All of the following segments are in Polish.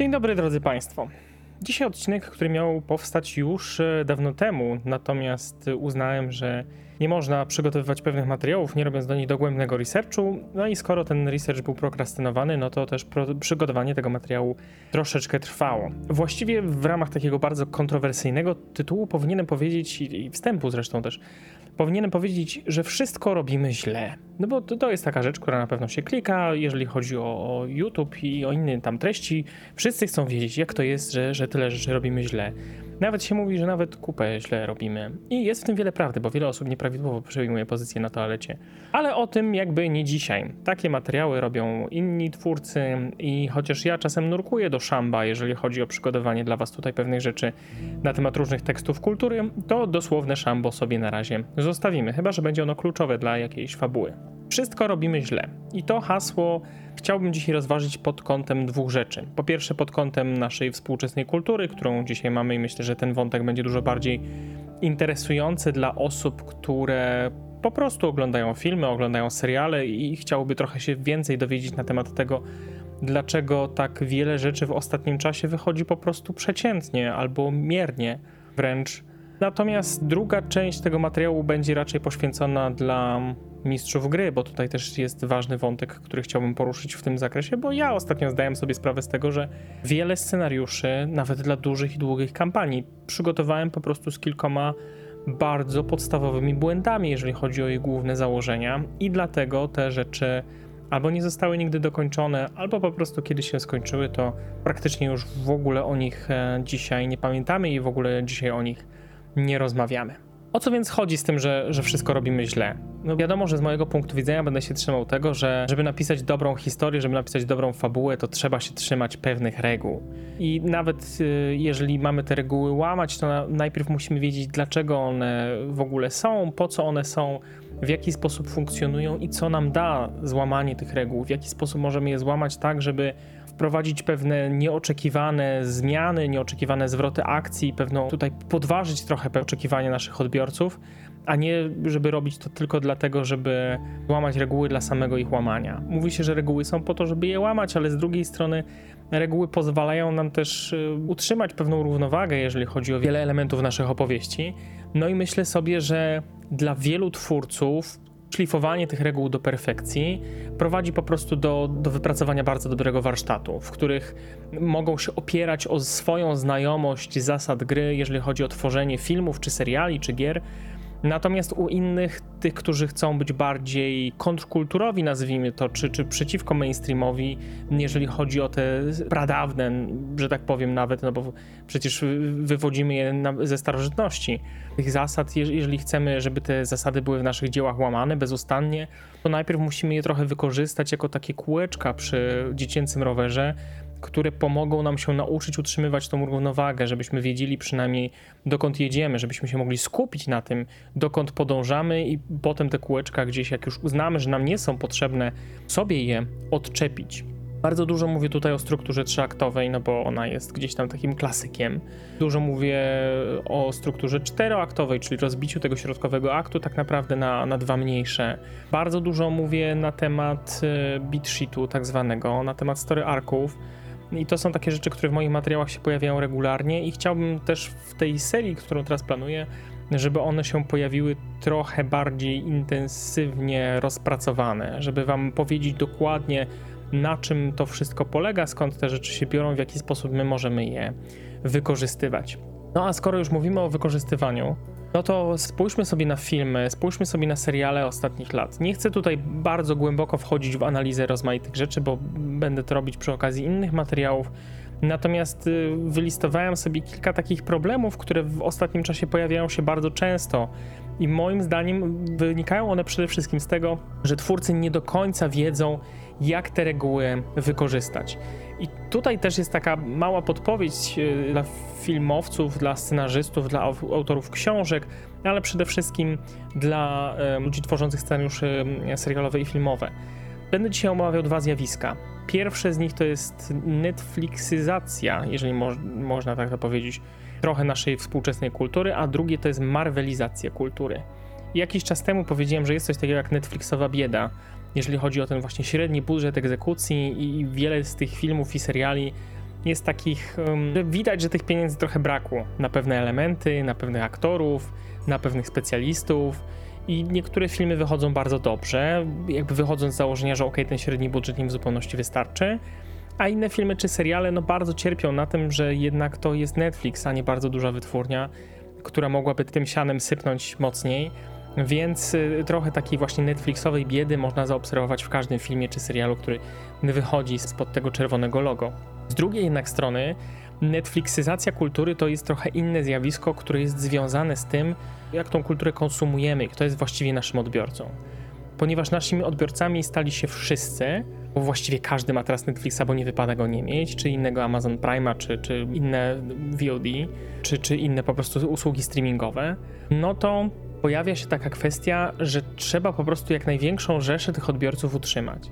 Dzień dobry drodzy Państwo. Dzisiaj odcinek, który miał powstać już e, dawno temu, natomiast uznałem, że nie można przygotowywać pewnych materiałów, nie robiąc do nich dogłębnego researchu. No i skoro ten research był prokrastynowany, no to też przygotowanie tego materiału troszeczkę trwało. Właściwie w ramach takiego bardzo kontrowersyjnego tytułu powinienem powiedzieć, i wstępu zresztą też, powinienem powiedzieć, że wszystko robimy źle. No bo to, to jest taka rzecz, która na pewno się klika, jeżeli chodzi o, o YouTube i o inne tam treści. Wszyscy chcą wiedzieć, jak to jest, że, że tyle rzeczy robimy źle. Nawet się mówi, że nawet kupę źle robimy. I jest w tym wiele prawdy, bo wiele osób nieprawidłowo przejmuje pozycję na toalecie. Ale o tym jakby nie dzisiaj. Takie materiały robią inni twórcy i chociaż ja czasem nurkuję do szamba, jeżeli chodzi o przygotowanie dla was tutaj pewnych rzeczy na temat różnych tekstów kultury, to dosłowne szambo sobie na razie zostawimy, chyba że będzie ono kluczowe dla jakiejś fabuły. Wszystko robimy źle. I to hasło chciałbym dzisiaj rozważyć pod kątem dwóch rzeczy. Po pierwsze, pod kątem naszej współczesnej kultury, którą dzisiaj mamy, i myślę, że ten wątek będzie dużo bardziej interesujący dla osób, które po prostu oglądają filmy, oglądają seriale i chciałoby trochę się więcej dowiedzieć na temat tego, dlaczego tak wiele rzeczy w ostatnim czasie wychodzi po prostu przeciętnie albo miernie wręcz. Natomiast druga część tego materiału będzie raczej poświęcona dla mistrzów gry, bo tutaj też jest ważny wątek, który chciałbym poruszyć w tym zakresie, bo ja ostatnio zdałem sobie sprawę z tego, że wiele scenariuszy, nawet dla dużych i długich kampanii, przygotowałem po prostu z kilkoma bardzo podstawowymi błędami, jeżeli chodzi o jej główne założenia, i dlatego te rzeczy albo nie zostały nigdy dokończone, albo po prostu kiedy się skończyły, to praktycznie już w ogóle o nich e, dzisiaj nie pamiętamy i w ogóle dzisiaj o nich nie rozmawiamy. O co więc chodzi z tym, że, że wszystko robimy źle? No wiadomo, że z mojego punktu widzenia będę się trzymał tego, że żeby napisać dobrą historię, żeby napisać dobrą fabułę, to trzeba się trzymać pewnych reguł. I nawet y, jeżeli mamy te reguły łamać, to na, najpierw musimy wiedzieć, dlaczego one w ogóle są, po co one są, w jaki sposób funkcjonują i co nam da złamanie tych reguł, w jaki sposób możemy je złamać tak, żeby wprowadzić pewne nieoczekiwane zmiany, nieoczekiwane zwroty akcji, pewną tutaj podważyć trochę oczekiwania naszych odbiorców, a nie żeby robić to tylko dlatego, żeby łamać reguły dla samego ich łamania. Mówi się, że reguły są po to, żeby je łamać, ale z drugiej strony reguły pozwalają nam też y, utrzymać pewną równowagę, jeżeli chodzi o wiele elementów naszych opowieści. No i myślę sobie, że dla wielu twórców szlifowanie tych reguł do perfekcji prowadzi po prostu do, do wypracowania bardzo dobrego warsztatu, w których mogą się opierać o swoją znajomość zasad gry, jeżeli chodzi o tworzenie filmów, czy seriali, czy gier. Natomiast u innych, tych, którzy chcą być bardziej kontrkulturowi, nazwijmy to, czy, czy przeciwko mainstreamowi, jeżeli chodzi o te pradawne, że tak powiem nawet, no bo przecież wywodzimy je na, ze starożytności. Tych zasad, je- jeżeli chcemy, żeby te zasady były w naszych dziełach łamane bezustannie, to najpierw musimy je trochę wykorzystać jako takie kółeczka przy dziecięcym rowerze, które pomogą nam się nauczyć utrzymywać tą równowagę, żebyśmy wiedzieli przynajmniej dokąd jedziemy, żebyśmy się mogli skupić na tym, dokąd podążamy i potem te kółeczka gdzieś, jak już uznamy, że nam nie są potrzebne, sobie je odczepić. Bardzo dużo mówię tutaj o strukturze trzyaktowej, no bo ona jest gdzieś tam takim klasykiem. Dużo mówię o strukturze czteroaktowej, czyli rozbiciu tego środkowego aktu tak naprawdę na, na dwa mniejsze. Bardzo dużo mówię na temat e, beat sheetu tak zwanego, na temat story arków. I to są takie rzeczy, które w moich materiałach się pojawiają regularnie i chciałbym też w tej serii, którą teraz planuję, żeby one się pojawiły trochę bardziej intensywnie rozpracowane, żeby wam powiedzieć dokładnie, na czym to wszystko polega, skąd te rzeczy się biorą, w jaki sposób my możemy je wykorzystywać. No a skoro już mówimy o wykorzystywaniu, no to spójrzmy sobie na filmy, spójrzmy sobie na seriale ostatnich lat. Nie chcę tutaj bardzo głęboko wchodzić w analizę rozmaitych rzeczy, bo będę to robić przy okazji innych materiałów. Natomiast y, wylistowałem sobie kilka takich problemów, które w ostatnim czasie pojawiają się bardzo często. I moim zdaniem wynikają one przede wszystkim z tego, że twórcy nie do końca wiedzą, jak te reguły wykorzystać. I tutaj też jest taka mała podpowiedź e, dla filmowców, dla scenarzystów, dla au- autorów książek, ale przede wszystkim dla ludzi tworzących scenariusze serialowe i filmowe. Będę dzisiaj omawiał dwa zjawiska. Pierwsze z nich to jest Netflixyzacja, jeżeli mo można tak to powiedzieć, trochę naszej współczesnej kultury, a drugie to jest marvelizacja kultury. Jakiś czas temu powiedziałem, że jest coś takiego jak Netflixowa bieda, jeżeli chodzi o ten właśnie średni budżet egzekucji i wiele z tych filmów i seriali jest takich, że widać, że tych pieniędzy trochę brakło na pewne elementy, na pewnych aktorów, na pewnych specjalistów i niektóre filmy wychodzą bardzo dobrze, jakby wychodząc z założenia, że ok, ten średni budżet im w zupełności wystarczy, a inne filmy czy seriale no bardzo cierpią na tym, że jednak to jest Netflix, a nie bardzo duża wytwórnia, która mogłaby tym sianem sypnąć mocniej, więc y, trochę takiej właśnie Netflixowej biedy można zaobserwować w każdym filmie czy serialu, który wychodzi spod tego czerwonego logo. Z drugiej jednak strony Netflixyzacja kultury to jest trochę inne zjawisko, które jest związane z tym, jak tą kulturę konsumujemy kto jest właściwie naszym odbiorcą. Ponieważ naszymi odbiorcami stali się wszyscy, bo właściwie każdy ma teraz Netflixa, bo nie wypada go nie mieć, czy innego Amazon Prime'a, czy, czy inne VOD, czy, czy inne po prostu usługi streamingowe, no to pojawia się taka kwestia, że trzeba po prostu jak największą rzeszę tych odbiorców utrzymać.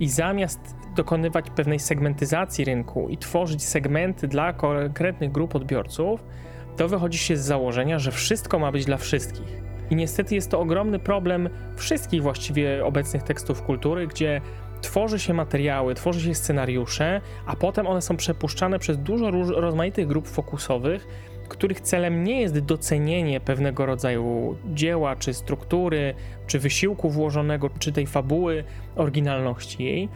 I zamiast dokonywać pewnej segmentyzacji rynku i tworzyć segmenty dla konkretnych grup odbiorców, to wychodzi się z założenia, że wszystko ma być dla wszystkich. I niestety jest to ogromny problem wszystkich właściwie obecnych tekstów kultury, gdzie tworzy się materiały, tworzy się scenariusze, a potem one są przepuszczane przez dużo rozmaitych grup fokusowych, których celem nie jest docenienie pewnego rodzaju dzieła, czy struktury, czy wysiłku włożonego, czy tej fabuły, oryginalności jej,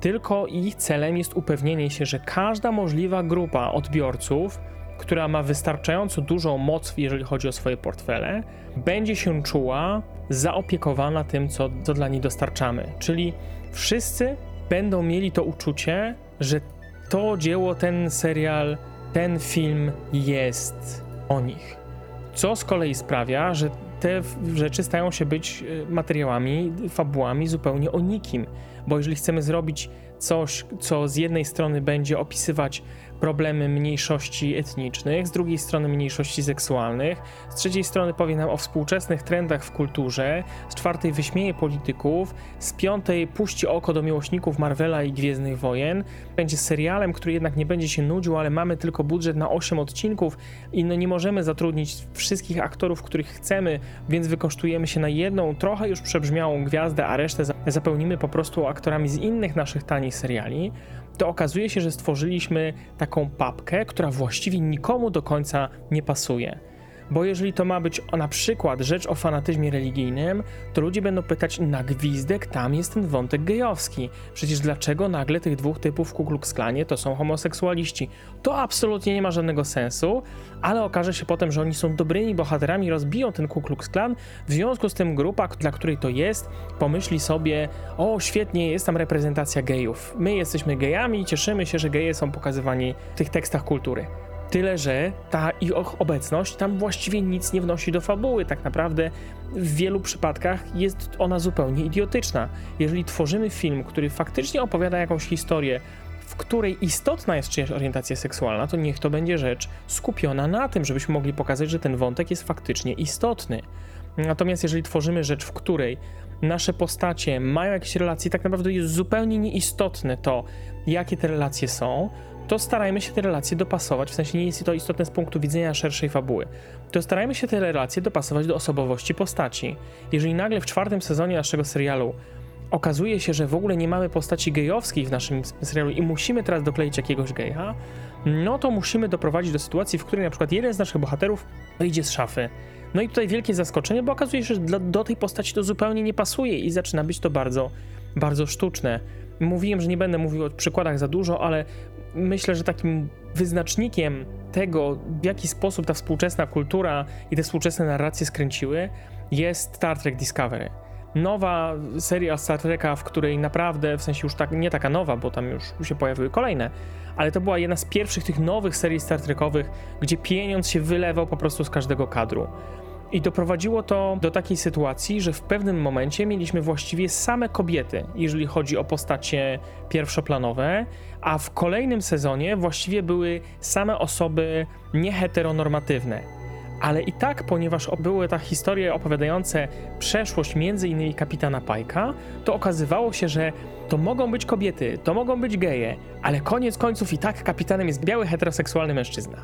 tylko ich celem jest upewnienie się, że każda możliwa grupa odbiorców, która ma wystarczająco dużą moc, jeżeli chodzi o swoje portfele, będzie się czuła zaopiekowana tym, co, co dla niej dostarczamy. Czyli wszyscy będą mieli to uczucie, że to dzieło, ten serial, ten film jest o nich. Co z kolei sprawia, że te rzeczy stają się być e, materiałami, fabułami zupełnie o nikim. Bo jeżeli chcemy zrobić coś, co z jednej strony będzie opisywać problemy mniejszości etnicznych, z drugiej strony mniejszości seksualnych, z trzeciej strony powie nam o współczesnych trendach w kulturze, z czwartej wyśmieje polityków, z piątej puści oko do miłośników Marvela i Gwiezdnych Wojen, będzie serialem, który jednak nie będzie się nudził, ale mamy tylko budżet na 8 odcinków i no nie możemy zatrudnić wszystkich aktorów, których chcemy, więc wykosztujemy się na jedną, trochę już przebrzmiałą gwiazdę, a resztę zapełnimy po prostu aktorami z innych naszych tanich seriali, to okazuje się, że stworzyliśmy taką papkę, która właściwie nikomu do końca nie pasuje. Bo jeżeli to ma być na przykład rzecz o fanatyzmie religijnym, to ludzie będą pytać na gwizdek, tam jest ten wątek gejowski. Przecież dlaczego nagle tych dwóch typów w Ku Klux Klanie to są homoseksualiści? To absolutnie nie ma żadnego sensu, ale okaże się potem, że oni są dobrymi bohaterami, rozbiją ten Ku Klux Klan, w związku z tym grupa, dla której to jest, pomyśli sobie, o świetnie, jest tam reprezentacja gejów. My jesteśmy gejami cieszymy się, że geje są pokazywani w tych tekstach kultury. Tyle, że ta ich obecność tam właściwie nic nie wnosi do fabuły. Tak naprawdę w wielu przypadkach jest ona zupełnie idiotyczna. Jeżeli tworzymy film, który faktycznie opowiada jakąś historię, w której istotna jest czyjaś orientacja seksualna, to niech to będzie rzecz skupiona na tym, żebyśmy mogli pokazać, że ten wątek jest faktycznie istotny. Natomiast jeżeli tworzymy rzecz, w której nasze postacie mają jakieś relacje, tak naprawdę jest zupełnie nieistotne to, jakie te relacje są, to starajmy się te relacje dopasować, w sensie nie jest to istotne z punktu widzenia szerszej fabuły, to starajmy się te relacje dopasować do osobowości postaci. Jeżeli nagle w czwartym sezonie naszego serialu okazuje się, że w ogóle nie mamy postaci gejowskiej w naszym serialu i musimy teraz dokleić jakiegoś geja, no to musimy doprowadzić do sytuacji, w której na przykład jeden z naszych bohaterów wyjdzie z szafy. No i tutaj wielkie zaskoczenie, bo okazuje się, że do tej postaci to zupełnie nie pasuje i zaczyna być to bardzo, bardzo sztuczne. Mówiłem, że nie będę mówił o przykładach za dużo, ale myślę, że takim wyznacznikiem tego, w jaki sposób ta współczesna kultura i te współczesne narracje skręciły, jest Star Trek Discovery. Nowa seria Star Treka, w której naprawdę, w sensie już tak, nie taka nowa, bo tam już się pojawiły kolejne, ale to była jedna z pierwszych tych nowych serii Star Trekowych, gdzie pieniądz się wylewał po prostu z każdego kadru. I doprowadziło to do takiej sytuacji, że w pewnym momencie mieliśmy właściwie same kobiety, jeżeli chodzi o postacie pierwszoplanowe, a w kolejnym sezonie właściwie były same osoby nieheteronormatywne. Ale i tak, ponieważ były ta historie opowiadające przeszłość między innymi kapitana Pajka, to okazywało się, że to mogą być kobiety, to mogą być geje, ale koniec końców i tak kapitanem jest biały heteroseksualny mężczyzna.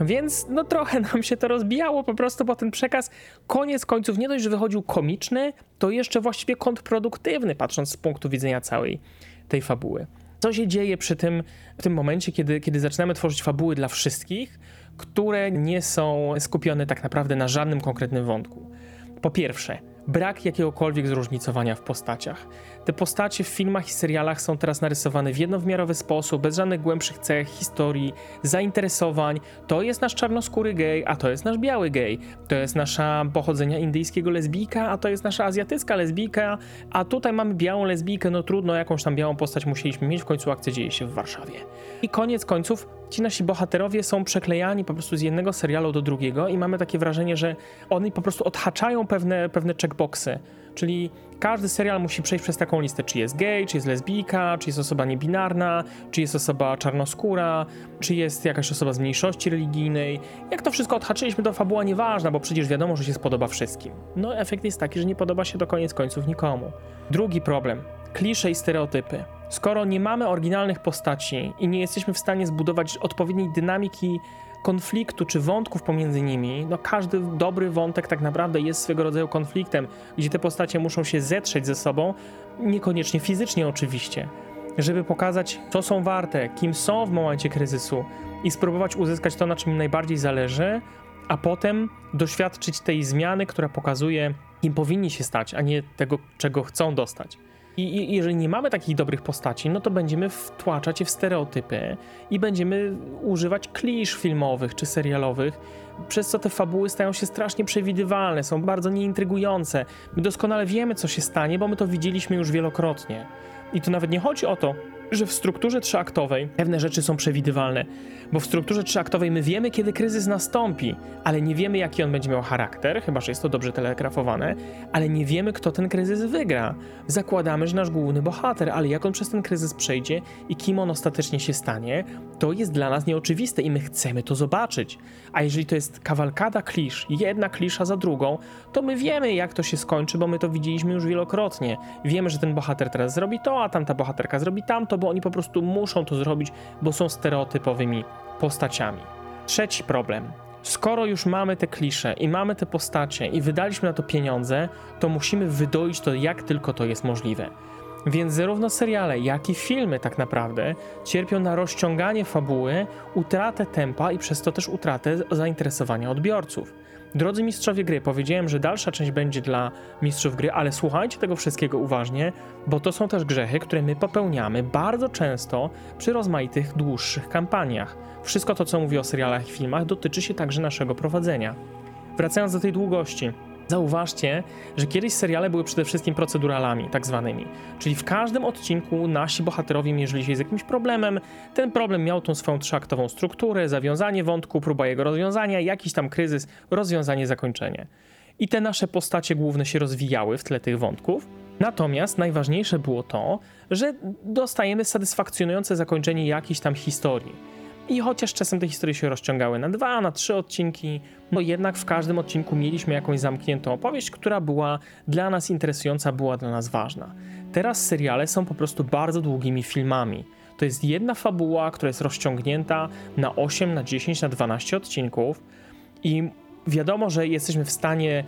Więc no trochę nam się to rozbijało po prostu, bo ten przekaz koniec końców nie dość, że wychodził komiczny, to jeszcze właściwie kontrproduktywny, patrząc z punktu widzenia całej tej fabuły. Co się dzieje przy tym, w tym momencie, kiedy, kiedy zaczynamy tworzyć fabuły dla wszystkich, które nie są skupione tak naprawdę na żadnym konkretnym wątku? Po pierwsze, brak jakiegokolwiek zróżnicowania w postaciach. Te postacie w filmach i serialach są teraz narysowane w jednowymiarowy sposób, bez żadnych głębszych cech, historii, zainteresowań. To jest nasz czarnoskóry gej, a to jest nasz biały gej. To jest nasza pochodzenia indyjskiego lesbijka, a to jest nasza azjatycka lesbijka, a tutaj mamy białą lesbijkę, no trudno, jakąś tam białą postać musieliśmy mieć, w końcu akcja dzieje się w Warszawie. I koniec końców ci nasi bohaterowie są przeklejani po prostu z jednego serialu do drugiego i mamy takie wrażenie, że oni po prostu odhaczają pewne, pewne checkboxy. Czyli każdy serial musi przejść przez taką listę, czy jest gay, czy jest lesbijka, czy jest osoba niebinarna, czy jest osoba czarnoskóra, czy jest jakaś osoba z mniejszości religijnej. Jak to wszystko odhaczyliśmy, to fabuła nieważna, bo przecież wiadomo, że się spodoba wszystkim. No efekt jest taki, że nie podoba się to koniec końców nikomu. Drugi problem. Klisze i stereotypy. Skoro nie mamy oryginalnych postaci i nie jesteśmy w stanie zbudować odpowiedniej dynamiki konfliktu czy wątków pomiędzy nimi, no każdy dobry wątek tak naprawdę jest swego rodzaju konfliktem, gdzie te postacie muszą się zetrzeć ze sobą, niekoniecznie fizycznie oczywiście, żeby pokazać, co są warte, kim są w momencie kryzysu i spróbować uzyskać to, na czym im najbardziej zależy, a potem doświadczyć tej zmiany, która pokazuje, kim powinni się stać, a nie tego, czego chcą dostać. I, I, jeżeli nie mamy takich dobrych postaci, no to będziemy wtłaczać je w stereotypy i będziemy używać klisz filmowych czy serialowych, przez co te fabuły stają się strasznie przewidywalne, są bardzo nieintrygujące. My doskonale wiemy, co się stanie, bo my to widzieliśmy już wielokrotnie. I tu nawet nie chodzi o to, że w strukturze trzyaktowej pewne rzeczy są przewidywalne, bo w strukturze trzyaktowej my wiemy, kiedy kryzys nastąpi, ale nie wiemy, jaki on będzie miał charakter, chyba że jest to dobrze telegrafowane, ale nie wiemy, kto ten kryzys wygra. Zakładamy, że nasz główny bohater, ale jak on przez ten kryzys przejdzie i kim on ostatecznie się stanie, to jest dla nas nieoczywiste i my chcemy to zobaczyć. A jeżeli to jest kawalkada klisz, jedna klisza za drugą, to my wiemy, jak to się skończy, bo my to widzieliśmy już wielokrotnie. Wiemy, że ten bohater teraz zrobi to, a tamta bohaterka zrobi tamto, bo oni po prostu muszą to zrobić, bo są stereotypowymi postaciami. Trzeci problem. Skoro już mamy te klisze i mamy te postacie i wydaliśmy na to pieniądze, to musimy wydoić to jak tylko to jest możliwe. Więc zarówno seriale, jak i filmy tak naprawdę cierpią na rozciąganie fabuły, utratę tempa i przez to też utratę zainteresowania odbiorców. Drodzy mistrzowie gry, powiedziałem, że dalsza część będzie dla mistrzów gry, ale słuchajcie tego wszystkiego uważnie, bo to są też grzechy, które my popełniamy bardzo często przy rozmaitych dłuższych kampaniach. Wszystko to, co mówię o serialach i filmach, dotyczy się także naszego prowadzenia. Wracając do tej długości. Zauważcie, że kiedyś seriale były przede wszystkim proceduralami, tak zwanymi. Czyli w każdym odcinku nasi bohaterowie mierzyli się z jakimś problemem. Ten problem miał tą swoją trzaktową strukturę, zawiązanie wątku, próba jego rozwiązania, jakiś tam kryzys, rozwiązanie, zakończenie. I te nasze postacie główne się rozwijały w tle tych wątków. Natomiast najważniejsze było to, że dostajemy satysfakcjonujące zakończenie jakiejś tam historii. I chociaż czasem te historie się rozciągały na dwa, na trzy odcinki, no jednak w każdym odcinku mieliśmy jakąś zamkniętą opowieść, która była dla nas interesująca, była dla nas ważna. Teraz seriale są po prostu bardzo długimi filmami. To jest jedna fabuła, która jest rozciągnięta na 8, na 10, na 12 odcinków i wiadomo, że jesteśmy w stanie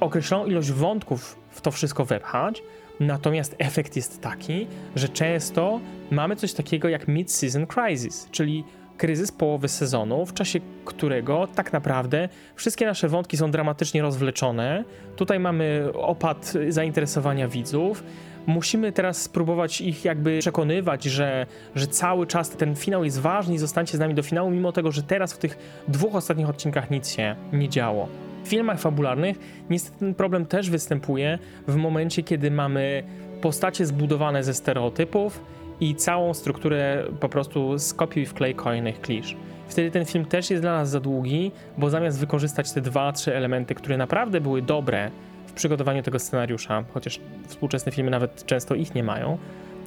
określoną ilość wątków w to wszystko wepchać, natomiast efekt jest taki, że często mamy coś takiego jak mid-season crisis, czyli kryzys połowy sezonu, w czasie którego tak naprawdę wszystkie nasze wątki są dramatycznie rozwleczone. Tutaj mamy opad zainteresowania widzów. Musimy teraz spróbować ich jakby przekonywać, że, że cały czas ten finał jest ważny i zostańcie z nami do finału, mimo tego, że teraz w tych dwóch ostatnich odcinkach nic się nie działo. W filmach fabularnych niestety ten problem też występuje w momencie, kiedy mamy postacie zbudowane ze stereotypów, i całą strukturę po prostu skopiuj i wklej kolejnych klisz. Wtedy ten film też jest dla nas za długi, bo zamiast wykorzystać te dwa, trzy elementy, które naprawdę były dobre w przygotowaniu tego scenariusza, chociaż współczesne filmy nawet często ich nie mają,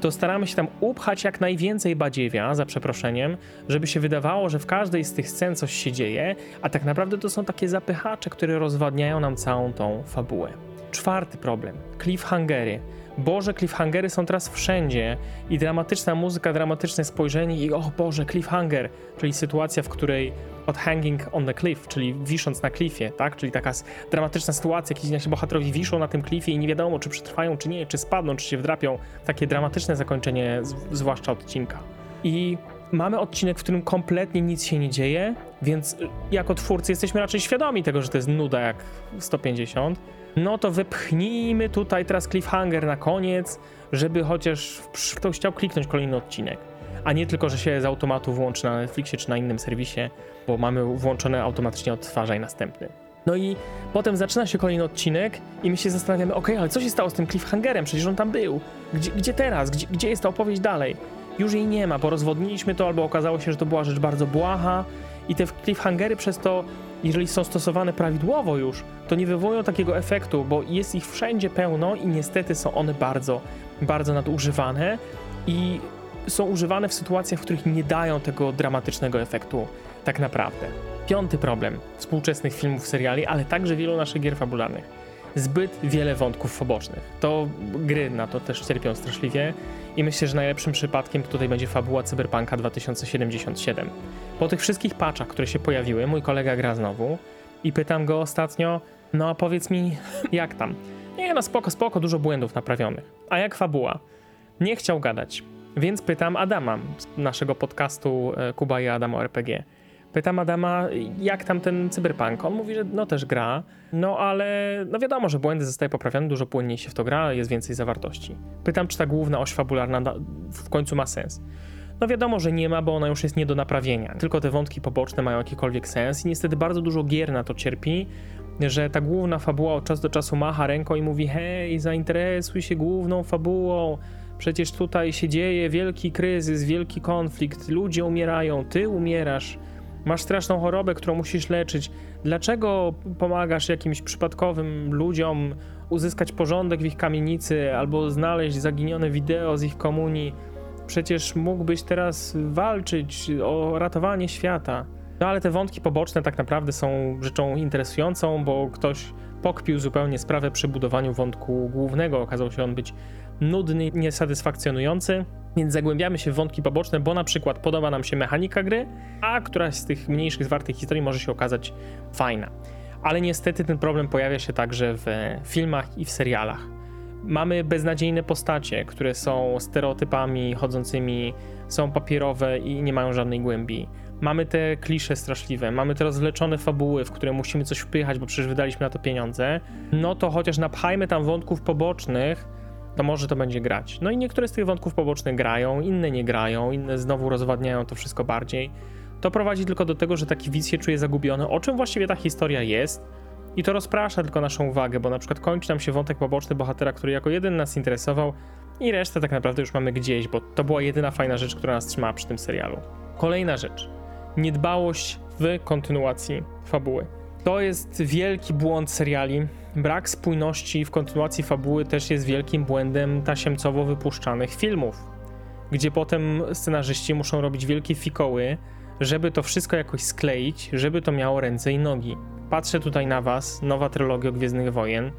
to staramy się tam upchać jak najwięcej badziewia, za przeproszeniem, żeby się wydawało, że w każdej z tych scen coś się dzieje, a tak naprawdę to są takie zapychacze, które rozwadniają nam całą tą fabułę. Czwarty problem. Cliffhangery Boże, cliffhangery są teraz wszędzie i dramatyczna muzyka, dramatyczne spojrzenie i o Boże, cliffhanger, czyli sytuacja, w której od hanging on the cliff, czyli wisząc na klifie, tak? Czyli taka dramatyczna sytuacja, kiedy nasi bohaterowie wiszą na tym klifie i nie wiadomo, czy przetrwają, czy nie, czy spadną, czy się wdrapią. Takie dramatyczne zakończenie, zwłaszcza odcinka. I mamy odcinek, w którym kompletnie nic się nie dzieje, więc jako twórcy jesteśmy raczej świadomi tego, że to jest nuda jak 150. No to wypchnijmy tutaj teraz cliffhanger na koniec, żeby chociaż ktoś chciał kliknąć kolejny odcinek. A nie tylko, że się z automatu włączy na Netflixie czy na innym serwisie, bo mamy włączone automatycznie odtwarzaj następny. No i potem zaczyna się kolejny odcinek i my się zastanawiamy, ok, ale co się stało z tym cliffhangerem? Przecież on tam był. Gdzie, gdzie teraz? Gdzie, gdzie jest ta opowieść dalej? Już jej nie ma, bo rozwodniliśmy to, albo okazało się, że to była rzecz bardzo błaha i te cliffhangery przez to, jeżeli są stosowane prawidłowo już, to nie wywołują takiego efektu, bo jest ich wszędzie pełno i niestety są one bardzo, bardzo nadużywane i są używane w sytuacjach, w których nie dają tego dramatycznego efektu tak naprawdę. Piąty problem współczesnych filmów, seriali, ale także wielu naszych gier fabularnych. Zbyt wiele wątków pobocznych. To gry na to też cierpią straszliwie i myślę, że najlepszym przypadkiem tutaj będzie fabuła Cyberpunka 2077. Po tych wszystkich patchach, które się pojawiły, mój kolega gra znowu i pytam go ostatnio, no a powiedz mi, jak tam? Nie, no spoko, spoko, dużo błędów naprawionych. A jak fabuła? Nie chciał gadać. Więc pytam Adama z naszego podcastu e, Kuba i Adam o RPG. Pytam Adama, jak tam ten cyberpunk? On mówi, że no też gra, no ale no wiadomo, że błędy zostaje poprawione, dużo płynniej się w to gra, jest więcej zawartości. Pytam, czy ta główna oś fabularna w końcu ma sens. No wiadomo, że nie ma, bo ona już jest nie do naprawienia. Tylko te wątki poboczne mają jakikolwiek sens i niestety bardzo dużo gier na to cierpi, że ta główna fabuła od czasu do czasu macha ręką i mówi hej, zainteresuj się główną fabułą, Przecież tutaj się dzieje wielki kryzys, wielki konflikt, ludzie umierają, ty umierasz, masz straszną chorobę, którą musisz leczyć. Dlaczego pomagasz jakimś przypadkowym ludziom uzyskać porządek w ich kamienicy albo znaleźć zaginione wideo z ich komunii? Przecież mógłbyś teraz walczyć o ratowanie świata. No ale te wątki poboczne tak naprawdę są rzeczą interesującą, bo ktoś pokpił zupełnie sprawę przy budowaniu wątku głównego. Okazał się on być nudny, niesatysfakcjonujący, więc zagłębiamy się w wątki poboczne, bo na przykład podoba nam się mechanika gry, a któraś z tych mniejszych, zwartych historii może się okazać fajna. Ale niestety ten problem pojawia się także w filmach i w serialach. Mamy beznadziejne postacie, które są stereotypami chodzącymi, są papierowe i nie mają żadnej głębi. Mamy te klisze straszliwe, mamy te rozwleczone fabuły, w które musimy coś wpychać, bo przecież wydaliśmy na to pieniądze. No to chociaż napchajmy tam wątków pobocznych, to może to będzie grać. No i niektóre z tych wątków pobocznych grają, inne nie grają, inne znowu rozwadniają to wszystko bardziej. To prowadzi tylko do tego, że taki widz się czuje zagubiony, o czym właściwie ta historia jest. I to rozprasza tylko naszą uwagę, bo na przykład kończy nam się wątek poboczny bohatera, który jako jeden nas interesował i resztę tak naprawdę już mamy gdzieś, bo to była jedyna fajna rzecz, która nas trzymała przy tym serialu. Kolejna rzecz. Niedbałość w kontynuacji fabuły. To jest wielki błąd seriali. Brak spójności w kontynuacji fabuły też jest wielkim błędem tasiemcowo wypuszczanych filmów, gdzie potem scenarzyści muszą robić wielkie fikoły, żeby to wszystko jakoś skleić, żeby to miało ręce i nogi. Patrzę tutaj na was, nowa trylogia Gwiezdnych Wojen,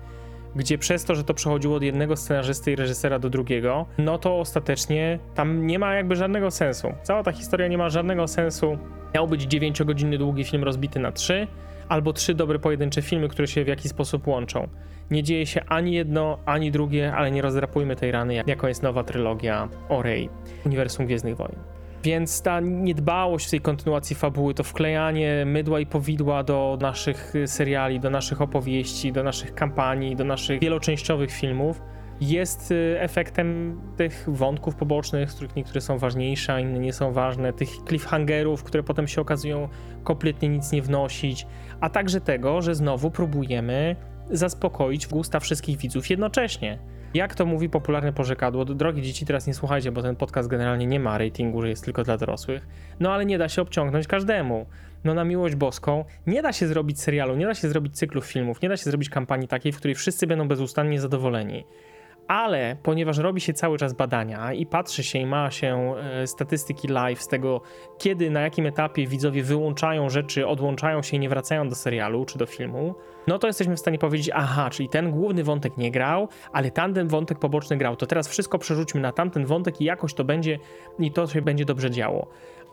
gdzie przez to, że to przechodziło od jednego scenarzysty i reżysera do drugiego, no to ostatecznie tam nie ma jakby żadnego sensu. Cała ta historia nie ma żadnego sensu. Miał być 9-godzinny długi film rozbity na 3, albo trzy dobre pojedyncze filmy, które się w jakiś sposób łączą. Nie dzieje się ani jedno, ani drugie, ale nie rozdrapujmy tej rany, jaką jest nowa trylogia o Rey, Uniwersum Gwiezdnych Wojen. Więc ta niedbałość w tej kontynuacji fabuły, to wklejanie mydła i powidła do naszych seriali, do naszych opowieści, do naszych kampanii, do naszych wieloczęściowych filmów, jest y, efektem tych wątków pobocznych, z których niektóre są ważniejsze, a inne nie są ważne, tych cliffhangerów, które potem się okazują kompletnie nic nie wnosić, a także tego, że znowu próbujemy zaspokoić gusta wszystkich widzów jednocześnie. Jak to mówi popularne porzekadło, drogie dzieci, teraz nie słuchajcie, bo ten podcast generalnie nie ma ratingu, że jest tylko dla dorosłych, no ale nie da się obciągnąć każdemu. No na miłość boską, nie da się zrobić serialu, nie da się zrobić cyklu filmów, nie da się zrobić kampanii takiej, w której wszyscy będą bezustannie zadowoleni ale ponieważ robi się cały czas badania i patrzy się i ma się e, statystyki live z tego, kiedy, na jakim etapie widzowie wyłączają rzeczy, odłączają się i nie wracają do serialu czy do filmu, no to jesteśmy w stanie powiedzieć, aha, czyli ten główny wątek nie grał, ale tamten wątek poboczny grał, to teraz wszystko przerzućmy na tamten wątek i jakoś to będzie i to się będzie dobrze działo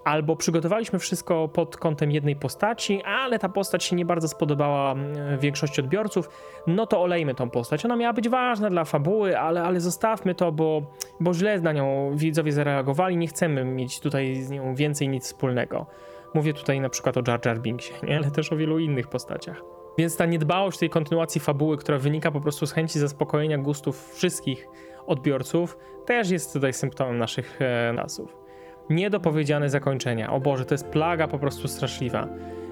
albo przygotowaliśmy wszystko pod kątem jednej postaci, ale ta postać się nie bardzo spodobała mm, większości odbiorców, no to olejmy tą postać. Ona miała być ważna dla fabuły, ale, ale zostawmy to, bo, bo źle na nią widzowie zareagowali, nie chcemy mieć tutaj z nią więcej nic wspólnego. Mówię tutaj na przykład o Jar Jar Binksie, nie? ale też o wielu innych postaciach. Więc ta niedbałość tej kontynuacji fabuły, która wynika po prostu z chęci zaspokojenia gustów wszystkich odbiorców, też jest tutaj symptomem naszych e, nasów niedopowiedziane zakończenia. O Boże, to jest plaga po prostu straszliwa.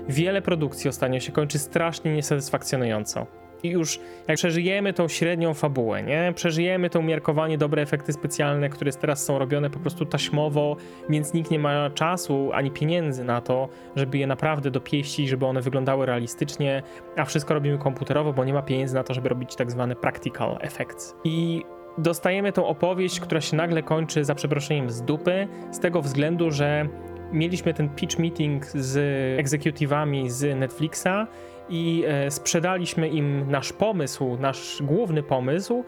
Wiele produkcji ostatnio się kończy strasznie niesatysfakcjonująco. I już jak przeżyjemy tą średnią fabułę, nie? Przeżyjemy to umiarkowanie dobre efekty specjalne, które teraz są robione po prostu taśmowo, więc nikt nie ma czasu ani pieniędzy na to, żeby je naprawdę dopieścić, żeby one wyglądały realistycznie, a wszystko robimy komputerowo, bo nie ma pieniędzy na to, żeby robić tak zwane practical effects. I dostajemy tą opowieść, która się nagle kończy za przeproszeniem z dupy, z tego względu, że mieliśmy ten pitch meeting z egzekutywami z Netflixa i e, sprzedaliśmy im nasz pomysł, nasz główny pomysł,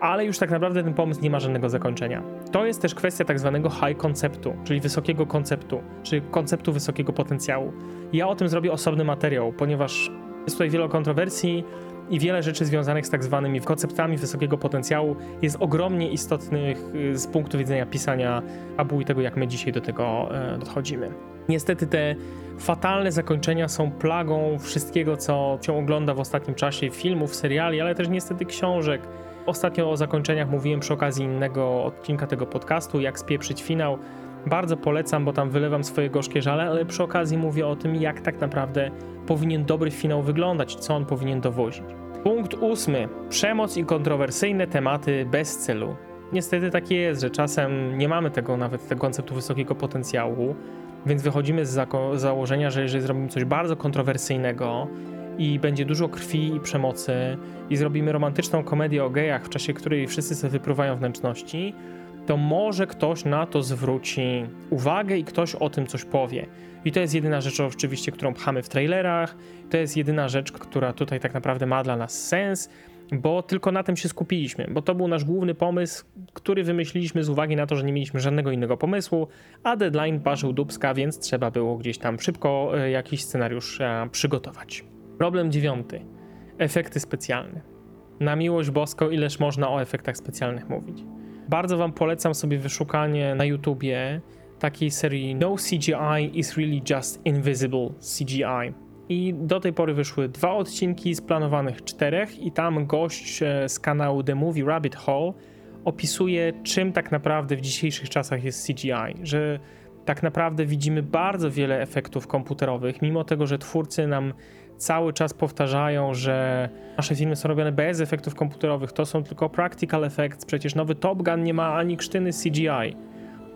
ale już tak naprawdę ten pomysł nie ma żadnego zakończenia. To jest też kwestia tak zwanego high konceptu, czyli wysokiego konceptu, czy konceptu wysokiego potencjału. Ja o tym zrobię osobny materiał, ponieważ jest tutaj wiele kontrowersji, i wiele rzeczy związanych z tak zwanymi konceptami wysokiego potencjału jest ogromnie istotnych y, z punktu widzenia pisania abu i tego, jak my dzisiaj do tego e, dochodzimy. Niestety te fatalne zakończenia są plagą wszystkiego, co się ogląda w ostatnim czasie filmów, seriali, ale też niestety książek. Ostatnio o zakończeniach mówiłem przy okazji innego odcinka tego podcastu, jak spieprzyć finał. Bardzo polecam, bo tam wylewam swoje gorzkie żale, ale przy okazji mówię o tym, jak tak naprawdę powinien dobry finał wyglądać, co on powinien dowozić. Punkt ósmy. Przemoc i kontrowersyjne tematy bez celu. Niestety tak jest, że czasem nie mamy tego nawet tego konceptu wysokiego potencjału, więc wychodzimy z założenia, że jeżeli zrobimy coś bardzo kontrowersyjnego i będzie dużo krwi i przemocy i zrobimy romantyczną komedię o gejach, w czasie której wszyscy sobie wypruwają wnętrzności, to może ktoś na to zwróci uwagę i ktoś o tym coś powie. I to jest jedyna rzecz oczywiście, którą pchamy w trailerach. To jest jedyna rzecz, która tutaj tak naprawdę ma dla nas sens, bo tylko na tym się skupiliśmy, bo to był nasz główny pomysł, który wymyśliliśmy z uwagi na to, że nie mieliśmy żadnego innego pomysłu, a deadline parzył dubska, więc trzeba było gdzieś tam szybko e, jakiś scenariusz e, przygotować. Problem dziewiąty. Efekty specjalne. Na miłość boską, ileż można o efektach specjalnych mówić. Bardzo wam polecam sobie wyszukanie na YouTubie takiej serii No CGI is really just invisible CGI. I do tej pory wyszły dwa odcinki z planowanych czterech, i tam gość e, z kanału The Movie Rabbit Hole opisuje, czym tak naprawdę w dzisiejszych czasach jest CGI. Że tak naprawdę widzimy bardzo wiele efektów komputerowych, mimo tego, że twórcy nam cały czas powtarzają, że nasze filmy są robione bez efektów komputerowych, to są tylko practical effects, przecież nowy Top Gun nie ma ani krztyny CGI.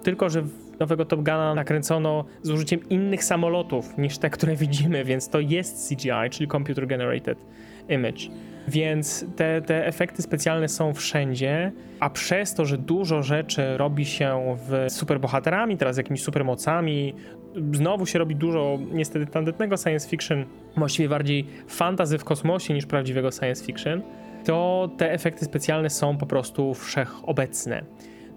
Tylko, że nowego Top Guna nakręcono z użyciem innych samolotów niż te, które widzimy, więc to jest CGI, czyli Computer Generated Image. Więc te, te efekty specjalne są wszędzie, a przez to, że dużo rzeczy robi się w superbohaterami, teraz jakimiś supermocami, znowu się robi dużo niestety tandetnego science fiction, właściwie bardziej fantazy w kosmosie niż prawdziwego science fiction, to te efekty specjalne są po prostu wszechobecne.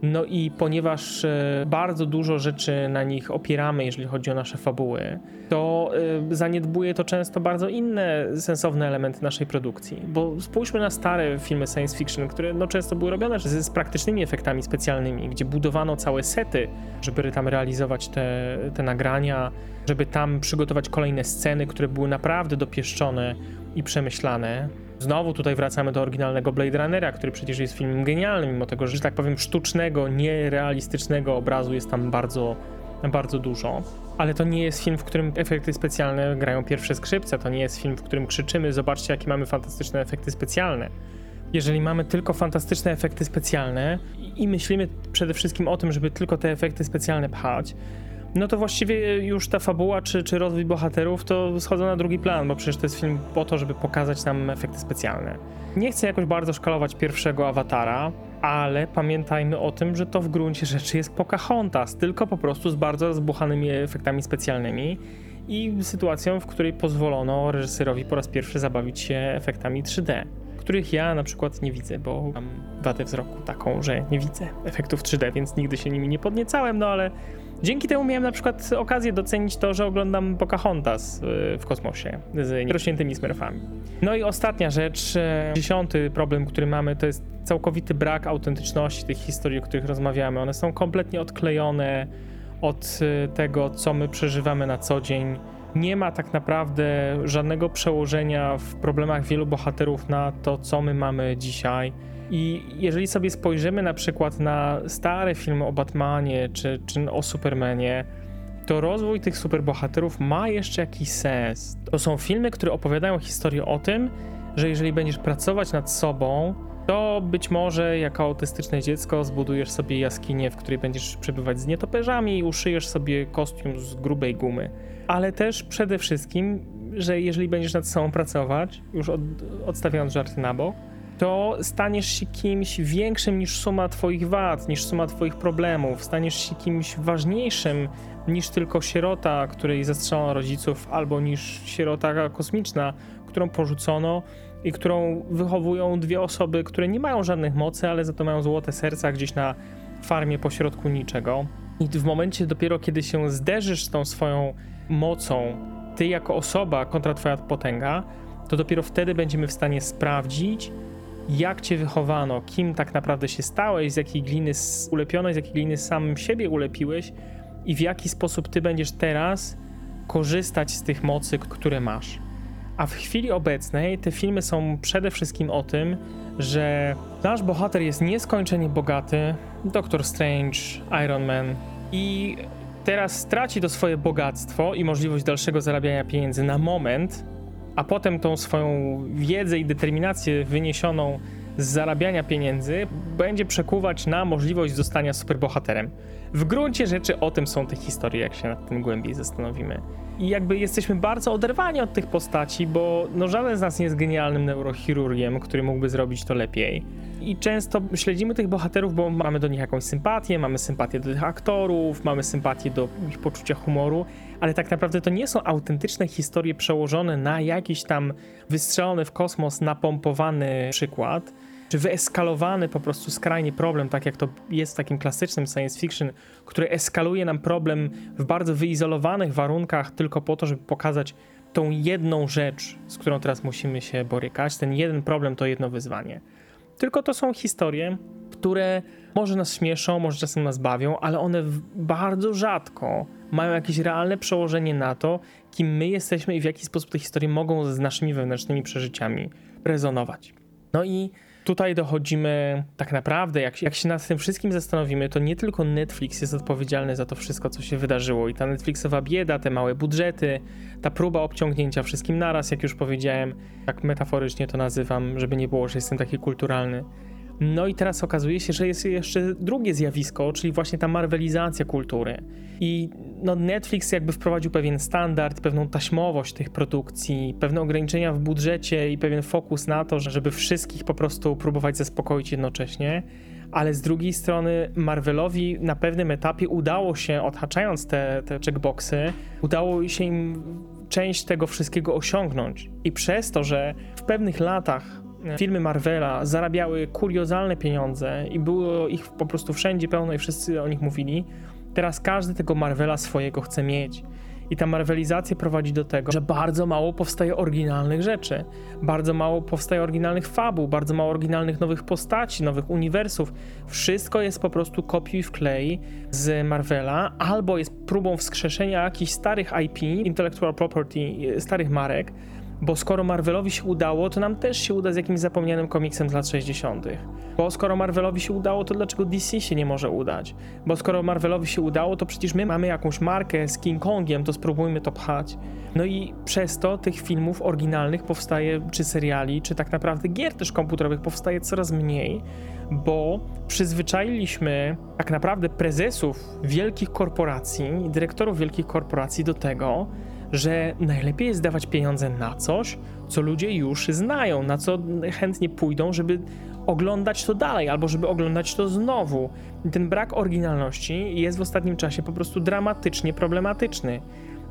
No i ponieważ e, bardzo dużo rzeczy na nich opieramy, jeżeli chodzi o nasze fabuły, to e, zaniedbuje to często bardzo inne sensowne elementy naszej produkcji. Bo spójrzmy na stare filmy science fiction, które no często były robione z, z praktycznymi efektami specjalnymi, gdzie budowano całe sety, żeby tam realizować te, te nagrania, żeby tam przygotować kolejne sceny, które były naprawdę dopieszczone i przemyślane. Znowu tutaj wracamy do oryginalnego Blade Runnera, który przecież jest filmem genialnym, mimo tego, że, że tak powiem, sztucznego, nierealistycznego obrazu jest tam bardzo, bardzo dużo. Ale to nie jest film, w którym efekty specjalne grają pierwsze skrzypce. To nie jest film, w którym krzyczymy: Zobaczcie, jakie mamy fantastyczne efekty specjalne. Jeżeli mamy tylko fantastyczne efekty specjalne i myślimy przede wszystkim o tym, żeby tylko te efekty specjalne pchać, no to właściwie już ta fabuła czy, czy rozwój bohaterów to schodzą na drugi plan, bo przecież to jest film po to, żeby pokazać nam efekty specjalne. Nie chcę jakoś bardzo szkalować pierwszego awatara, ale pamiętajmy o tym, że to w gruncie rzeczy jest Pocahontas, tylko po prostu z bardzo rozbuchanymi efektami specjalnymi i sytuacją, w której pozwolono reżyserowi po raz pierwszy zabawić się efektami 3D, których ja na przykład nie widzę, bo mam wadę wzroku taką, że nie widzę efektów 3D, więc nigdy się nimi nie podniecałem, no ale dzięki temu miałem na przykład okazję docenić to, że oglądam Pocahontas y, w kosmosie z nierośniętymi smurfami. No i ostatnia rzecz, e, dziesiąty problem, który mamy, to jest całkowity brak autentyczności tych historii, o których rozmawiamy. One są kompletnie odklejone od y, tego, co my przeżywamy na co dzień. Nie ma tak naprawdę żadnego przełożenia w problemach wielu bohaterów na to, co my mamy dzisiaj. I jeżeli sobie spojrzymy na przykład na stare filmy o Batmanie czy, czy o Supermanie, to rozwój tych superbohaterów ma jeszcze jakiś sens. To są filmy, które opowiadają historię o tym, że jeżeli będziesz pracować nad sobą, to być może jako autystyczne dziecko zbudujesz sobie jaskinię, w której będziesz przebywać z nietoperzami i uszyjesz sobie kostium z grubej gumy. Ale też przede wszystkim, że jeżeli będziesz nad sobą pracować, już od, odstawiając żarty na bok, to staniesz się kimś większym niż suma Twoich wad, niż suma Twoich problemów. Staniesz się kimś ważniejszym niż tylko sierota, której zastrzelono rodziców, albo niż sierota kosmiczna, którą porzucono i którą wychowują dwie osoby, które nie mają żadnych mocy, ale za to mają złote serca gdzieś na farmie pośrodku niczego. I w momencie dopiero, kiedy się zderzysz z tą swoją mocą, ty jako osoba kontra twoja potęga, to dopiero wtedy będziemy w stanie sprawdzić, jak cię wychowano, kim tak naprawdę się stałeś, z jakiej gliny ulepionej, z jakiej gliny samym siebie ulepiłeś i w jaki sposób ty będziesz teraz korzystać z tych mocy, które masz. A w chwili obecnej te filmy są przede wszystkim o tym, że nasz bohater jest nieskończenie bogaty, Doctor Strange, Iron Man i teraz straci to swoje bogactwo i możliwość dalszego zarabiania pieniędzy na moment, a potem tą swoją wiedzę i determinację wyniesioną z zarabiania pieniędzy będzie przekuwać na możliwość zostania superbohaterem. W gruncie rzeczy o tym są te historie, jak się nad tym głębiej zastanowimy. I jakby jesteśmy bardzo oderwani od tych postaci, bo no żaden z nas nie jest genialnym neurochirurgiem, który mógłby zrobić to lepiej. I często śledzimy tych bohaterów, bo mamy do nich jakąś sympatię, mamy sympatię do tych aktorów, mamy sympatię do ich poczucia humoru, ale tak naprawdę to nie są autentyczne historie przełożone na jakiś tam wystrzelony w kosmos, napompowany przykład czy wyeskalowany po prostu skrajnie problem, tak jak to jest w takim klasycznym science fiction, który eskaluje nam problem w bardzo wyizolowanych warunkach tylko po to, żeby pokazać tą jedną rzecz, z którą teraz musimy się borykać. Ten jeden problem to jedno wyzwanie. Tylko to są historie, które może nas śmieszą, może czasem nas bawią, ale one bardzo rzadko mają jakieś realne przełożenie na to, kim my jesteśmy i w jaki sposób te historie mogą z naszymi wewnętrznymi przeżyciami rezonować. No i tutaj dochodzimy tak naprawdę, jak, jak się nad tym wszystkim zastanowimy, to nie tylko Netflix jest odpowiedzialny za to wszystko, co się wydarzyło i ta Netflixowa bieda, te małe budżety, ta próba obciągnięcia wszystkim naraz, jak już powiedziałem, tak metaforycznie to nazywam, żeby nie było, że jestem taki kulturalny. No i teraz okazuje się, że jest jeszcze drugie zjawisko, czyli właśnie ta marvelizacja kultury. I no Netflix jakby wprowadził pewien standard, pewną taśmowość tych produkcji, pewne ograniczenia w budżecie i pewien fokus na to, żeby wszystkich po prostu próbować zaspokoić jednocześnie. Ale z drugiej strony Marvelowi na pewnym etapie udało się, odhaczając te, te checkboxy, udało się im część tego wszystkiego osiągnąć. I przez to, że w pewnych latach filmy Marvela zarabiały kuriozalne pieniądze i było ich po prostu wszędzie pełno i wszyscy o nich mówili, teraz każdy tego Marvela swojego chce mieć. I ta marvelizacja prowadzi do tego, że bardzo mało powstaje oryginalnych rzeczy, bardzo mało powstaje oryginalnych fabuł, bardzo mało oryginalnych nowych postaci, nowych uniwersów. Wszystko jest po prostu kopiuj wklej z Marvela, albo jest próbą wskrzeszenia jakichś starych IP, intellectual property, starych marek, bo skoro Marvelowi się udało, to nam też się uda z jakimś zapomnianym komiksem z lat 60. Bo skoro Marvelowi się udało, to dlaczego DC się nie może udać? Bo skoro Marvelowi się udało, to przecież my mamy jakąś markę z King Kongiem, to spróbujmy to pchać. No i przez to tych filmów oryginalnych powstaje, czy seriali, czy tak naprawdę gier też komputerowych powstaje coraz mniej, bo przyzwyczailiśmy tak naprawdę prezesów wielkich korporacji, dyrektorów wielkich korporacji do tego, że najlepiej jest dawać pieniądze na coś, co ludzie już znają, na co chętnie pójdą, żeby oglądać to dalej, albo żeby oglądać to znowu. I ten brak oryginalności jest w ostatnim czasie po prostu dramatycznie problematyczny.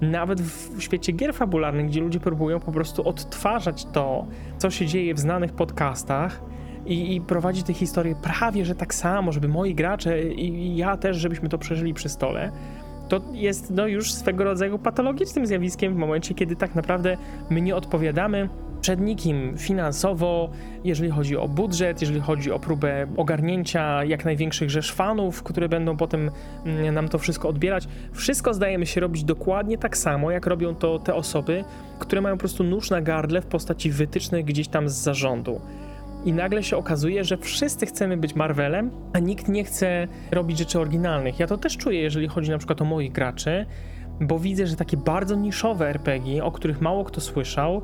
Nawet w świecie gier fabularnych, gdzie ludzie próbują po prostu odtwarzać to, co się dzieje w znanych podcastach, i, i prowadzi te historie prawie, że tak samo, żeby moi gracze i ja też, żebyśmy to przeżyli przy stole, to jest no, już swego rodzaju patologicznym zjawiskiem w momencie, kiedy tak naprawdę my nie odpowiadamy przed nikim finansowo, jeżeli chodzi o budżet, jeżeli chodzi o próbę ogarnięcia jak największych rzesz fanów, które będą potem mm, nam to wszystko odbierać. Wszystko zdajemy się robić dokładnie tak samo, jak robią to te osoby, które mają po prostu nóż na gardle w postaci wytycznych gdzieś tam z zarządu i nagle się okazuje, że wszyscy chcemy być Marvelem, a nikt nie chce robić rzeczy oryginalnych. Ja to też czuję, jeżeli chodzi na przykład o moich graczy, bo widzę, że takie bardzo niszowe RPG, o których mało kto słyszał,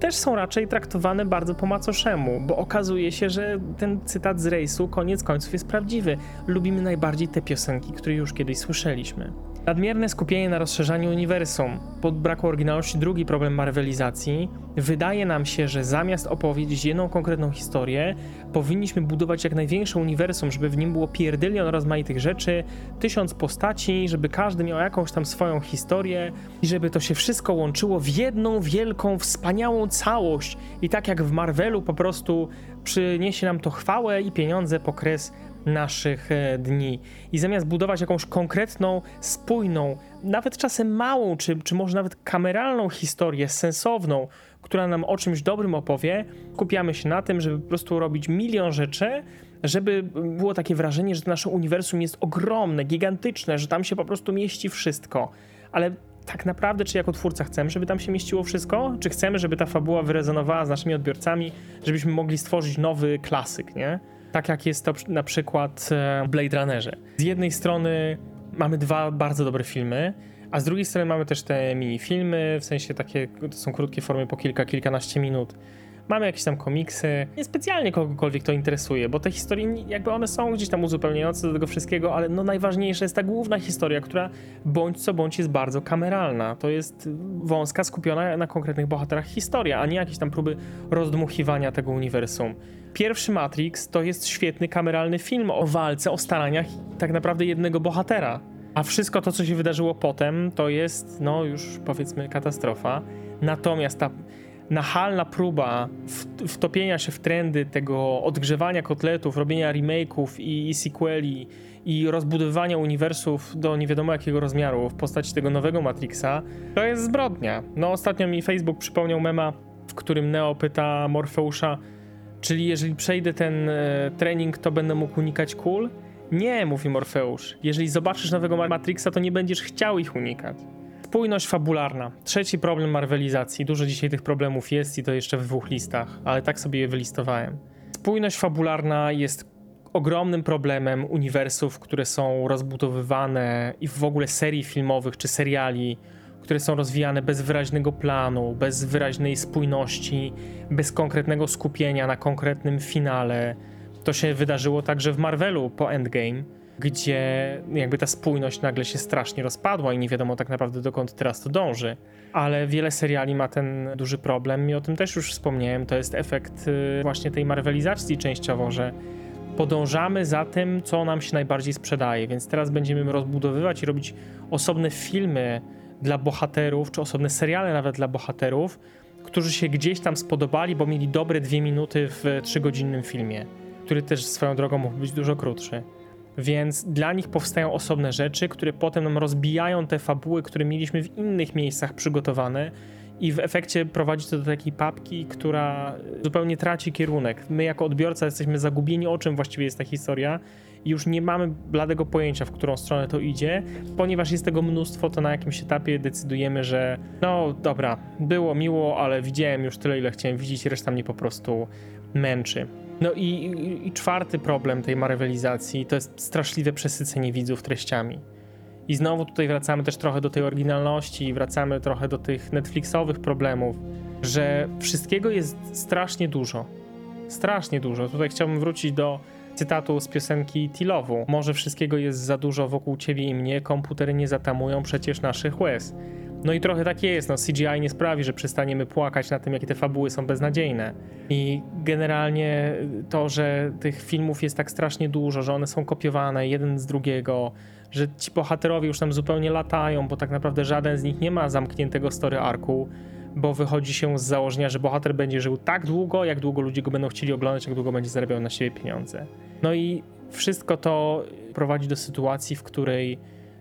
też są raczej traktowane bardzo po macoszemu, bo okazuje się, że ten cytat z rejsu koniec końców jest prawdziwy. Lubimy najbardziej te piosenki, które już kiedyś słyszeliśmy. Nadmierne skupienie na rozszerzaniu uniwersum, pod braku oryginalności drugi problem marvelizacji, wydaje nam się, że zamiast opowiedzieć jedną konkretną historię, powinniśmy budować jak największe uniwersum, żeby w nim było pierdylion rozmaitych rzeczy, tysiąc postaci, żeby każdy miał jakąś tam swoją historię i żeby to się wszystko łączyło w jedną wielką, wspaniałą całość. I tak jak w Marvelu po prostu przyniesie nam to chwałę i pieniądze po kres naszych e, dni. I zamiast budować jakąś konkretną, spójną, nawet czasem małą, czy, czy może nawet kameralną historię, sensowną, która nam o czymś dobrym opowie, skupiamy się na tym, żeby po prostu robić milion rzeczy, żeby było takie wrażenie, że nasze uniwersum jest ogromne, gigantyczne, że tam się po prostu mieści wszystko. Ale tak naprawdę, czy jako twórca chcemy, żeby tam się mieściło wszystko? Czy chcemy, żeby ta fabuła wyrezonowała z naszymi odbiorcami, żebyśmy mogli stworzyć nowy klasyk, nie? Tak jak jest to na przykład e, w Blade Runnerze. Z jednej strony mamy dwa bardzo dobre filmy, a z drugiej strony mamy też te mini filmy, w sensie takie, to są krótkie formy po kilka, kilkanaście minut. Mamy jakieś tam komiksy. Niespecjalnie kogokolwiek to interesuje, bo te historie jakby one są gdzieś tam uzupełniające do tego wszystkiego, ale no najważniejsza jest ta główna historia, która bądź co bądź jest bardzo kameralna. To jest wąska, skupiona na konkretnych bohaterach historia, a nie jakieś tam próby rozdmuchiwania tego uniwersum. Pierwszy Matrix to jest świetny kameralny film o walce, o staraniach tak naprawdę jednego bohatera. A wszystko to, co się wydarzyło potem, to jest, no już powiedzmy, katastrofa. Natomiast ta nachalna próba wtopienia się w trendy tego odgrzewania kotletów, robienia remake'ów i, i sequeli i rozbudowywania uniwersów do nie wiadomo jakiego rozmiaru w postaci tego nowego Matrixa, to jest zbrodnia. No ostatnio mi Facebook przypomniał mema, w którym Neo pyta Morfeusza, czyli jeżeli przejdę ten e, trening, to będę mógł unikać kul? Nie, mówi Morfeusz. Jeżeli zobaczysz nowego Matrixa, to nie będziesz chciał ich unikać. Spójność fabularna. Trzeci problem marvelizacji. Dużo dzisiaj tych problemów jest i to jeszcze w dwóch listach, ale tak sobie je wylistowałem. Spójność fabularna jest ogromnym problemem uniwersów, które są rozbudowywane i w ogóle serii filmowych czy seriali, które są rozwijane bez wyraźnego planu, bez wyraźnej spójności, bez konkretnego skupienia na konkretnym finale. To się wydarzyło także w Marvelu po Endgame gdzie jakby ta spójność nagle się strasznie rozpadła i nie wiadomo tak naprawdę dokąd teraz to dąży. Ale wiele seriali ma ten duży problem i o tym też już wspomniałem. To jest efekt y, właśnie tej marvelizacji częściowo, że podążamy za tym, co nam się najbardziej sprzedaje, więc teraz będziemy rozbudowywać i robić osobne filmy dla bohaterów, czy osobne seriale nawet dla bohaterów, którzy się gdzieś tam spodobali, bo mieli dobre dwie minuty w trzygodzinnym filmie, który też swoją drogą mógł być dużo krótszy. Więc dla nich powstają osobne rzeczy, które potem nam rozbijają te fabuły, które mieliśmy w innych miejscach przygotowane i w efekcie prowadzi to do takiej papki, która zupełnie traci kierunek. My jako odbiorca jesteśmy zagubieni, o czym właściwie jest ta historia już nie mamy bladego pojęcia, w którą stronę to idzie, ponieważ jest tego mnóstwo, to na jakimś etapie decydujemy, że no dobra, było miło, ale widziałem już tyle, ile chciałem widzieć, reszta mnie po prostu męczy. No i, i, i czwarty problem tej marvelizacji to jest straszliwe przesycenie widzów treściami. I znowu tutaj wracamy też trochę do tej oryginalności, wracamy trochę do tych Netflixowych problemów, że wszystkiego jest strasznie dużo. Strasznie dużo. Tutaj chciałbym wrócić do cytatu z piosenki Tilowu. Może wszystkiego jest za dużo wokół ciebie i mnie, komputery nie zatamują przecież naszych łez. No i trochę tak jest, no CGI nie sprawi, że przestaniemy płakać na tym, jakie te fabuły są beznadziejne. I generalnie to, że tych filmów jest tak strasznie dużo, że one są kopiowane jeden z drugiego, że ci bohaterowie już tam zupełnie latają, bo tak naprawdę żaden z nich nie ma zamkniętego story arku, bo wychodzi się z założenia, że bohater będzie żył tak długo, jak długo ludzie go będą chcieli oglądać, jak długo będzie zarabiał na siebie pieniądze. No i wszystko to prowadzi do sytuacji, w której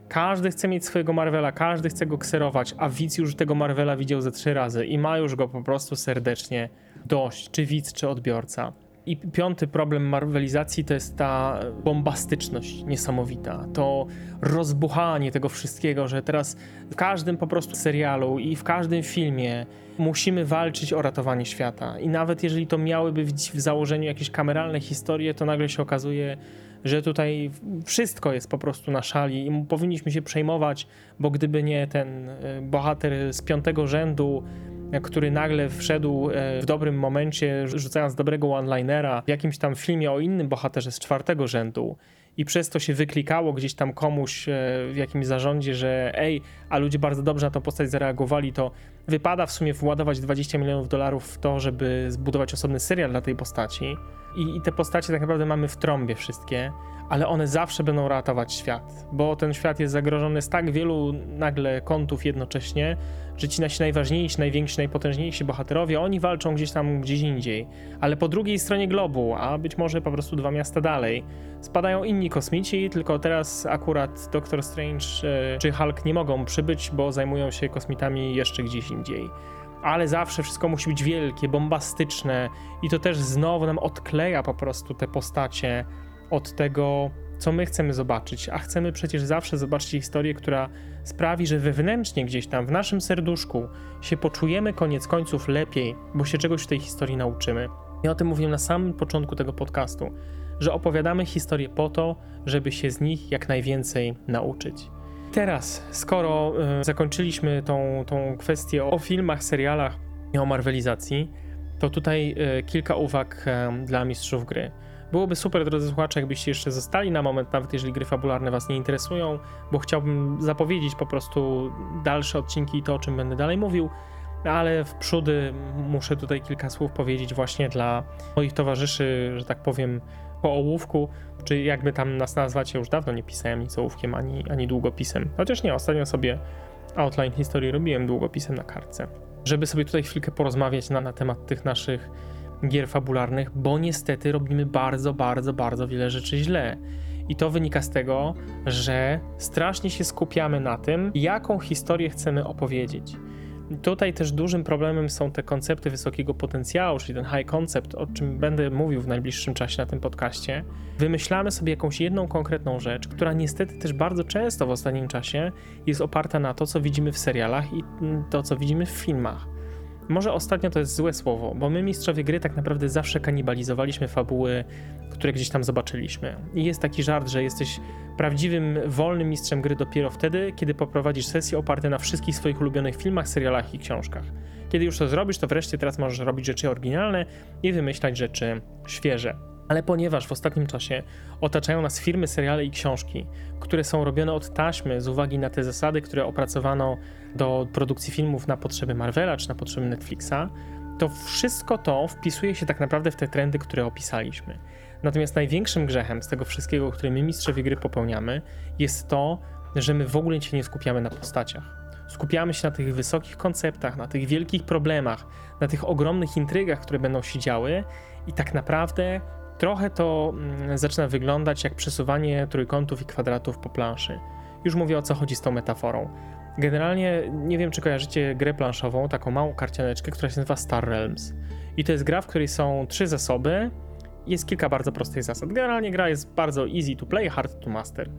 każdy chce mieć swojego Marvela, każdy chce go kserować, a widz już tego Marvela widział ze trzy razy i ma już go po prostu serdecznie dość, czy widz, czy odbiorca. I piąty problem marvelizacji to jest ta bombastyczność niesamowita, to rozbuchanie tego wszystkiego, że teraz w każdym po prostu serialu i w każdym filmie musimy walczyć o ratowanie świata. I nawet jeżeli to miałyby być w założeniu jakieś kameralne historie, to nagle się okazuje, że tutaj wszystko jest po prostu na szali i powinniśmy się przejmować, bo gdyby nie ten e, bohater z piątego rzędu, który nagle wszedł e, w dobrym momencie, rzucając dobrego one-linera w jakimś tam filmie o innym bohaterze z czwartego rzędu. I przez to się wyklikało gdzieś tam komuś w jakimś zarządzie, że ej, a ludzie bardzo dobrze na tą postać zareagowali, to wypada w sumie władować 20 milionów dolarów w to, żeby zbudować osobny serial dla tej postaci. I, i te postacie tak naprawdę mamy w trąbie wszystkie, ale one zawsze będą ratować świat, bo ten świat jest zagrożony z tak wielu nagle kątów jednocześnie, że ci nasi najważniejsi, najwięksi, najpotężniejsi bohaterowie, oni walczą gdzieś tam gdzieś indziej, ale po drugiej stronie globu, a być może po prostu dwa miasta dalej, spadają inni kosmici, tylko teraz akurat Doctor Strange e, czy Hulk nie mogą przybyć, bo zajmują się kosmitami jeszcze gdzieś indziej. Ale zawsze wszystko musi być wielkie, bombastyczne i to też znowu nam odkleja po prostu te postacie od tego, co my chcemy zobaczyć, a chcemy przecież zawsze zobaczyć historię, która sprawi, że wewnętrznie gdzieś tam w naszym serduszku się poczujemy koniec końców lepiej, bo się czegoś w tej historii nauczymy. I o tym mówiłem na samym początku tego podcastu, że opowiadamy historię po to, żeby się z nich jak najwięcej nauczyć. Teraz, skoro y, zakończyliśmy tą, tą kwestię o filmach, serialach i o marvelizacji, to tutaj y, kilka uwag y, dla mistrzów gry. Byłoby super, drodzy słuchacze, jakbyście jeszcze zostali na moment, nawet jeżeli gry fabularne Was nie interesują, bo chciałbym zapowiedzieć po prostu dalsze odcinki i to, o czym będę dalej mówił, ale w przódy muszę tutaj kilka słów powiedzieć właśnie dla moich towarzyszy, że tak powiem, po ołówku, czy jakby tam nas nazwać, ja już dawno nie pisałem nic ołówkiem ani, ani długopisem. Chociaż nie, ostatnio sobie outline historii robiłem długopisem na kartce. Żeby sobie tutaj chwilkę porozmawiać na, na temat tych naszych gier fabularnych, bo niestety robimy bardzo, bardzo, bardzo wiele rzeczy źle. I to wynika z tego, że strasznie się skupiamy na tym, jaką historię chcemy opowiedzieć. Tutaj też dużym problemem są te koncepty wysokiego potencjału, czyli ten high concept, o czym będę mówił w najbliższym czasie na tym podcaście. Wymyślamy sobie jakąś jedną konkretną rzecz, która niestety też bardzo często w ostatnim czasie jest oparta na to, co widzimy w serialach i to, co widzimy w filmach. Może ostatnio to jest złe słowo, bo my mistrzowie gry tak naprawdę zawsze kanibalizowaliśmy fabuły, które gdzieś tam zobaczyliśmy. I jest taki żart, że jesteś prawdziwym, wolnym mistrzem gry dopiero wtedy, kiedy poprowadzisz sesje oparte na wszystkich swoich ulubionych filmach, serialach i książkach. Kiedy już to zrobisz, to wreszcie teraz możesz robić rzeczy oryginalne i wymyślać rzeczy świeże. Ale ponieważ w ostatnim czasie otaczają nas firmy, seriale i książki, które są robione od taśmy z uwagi na te zasady, które opracowano do produkcji filmów na potrzeby Marvela czy na potrzeby Netflixa, to wszystko to wpisuje się tak naprawdę w te trendy, które opisaliśmy. Natomiast największym grzechem z tego wszystkiego, który my mistrzowie gry popełniamy, jest to, że my w ogóle się nie skupiamy na postaciach. Skupiamy się na tych wysokich konceptach, na tych wielkich problemach, na tych ogromnych intrygach, które będą się działy i tak naprawdę trochę to mm, zaczyna wyglądać jak przesuwanie trójkątów i kwadratów po planszy. Już mówię o co chodzi z tą metaforą. Generalnie nie wiem, czy kojarzycie grę planszową, taką małą karcianeczkę, która się nazywa Star Realms. I to jest gra, w której są trzy zasoby. Jest kilka bardzo prostych zasad. Generalnie gra jest bardzo easy to play, hard to master.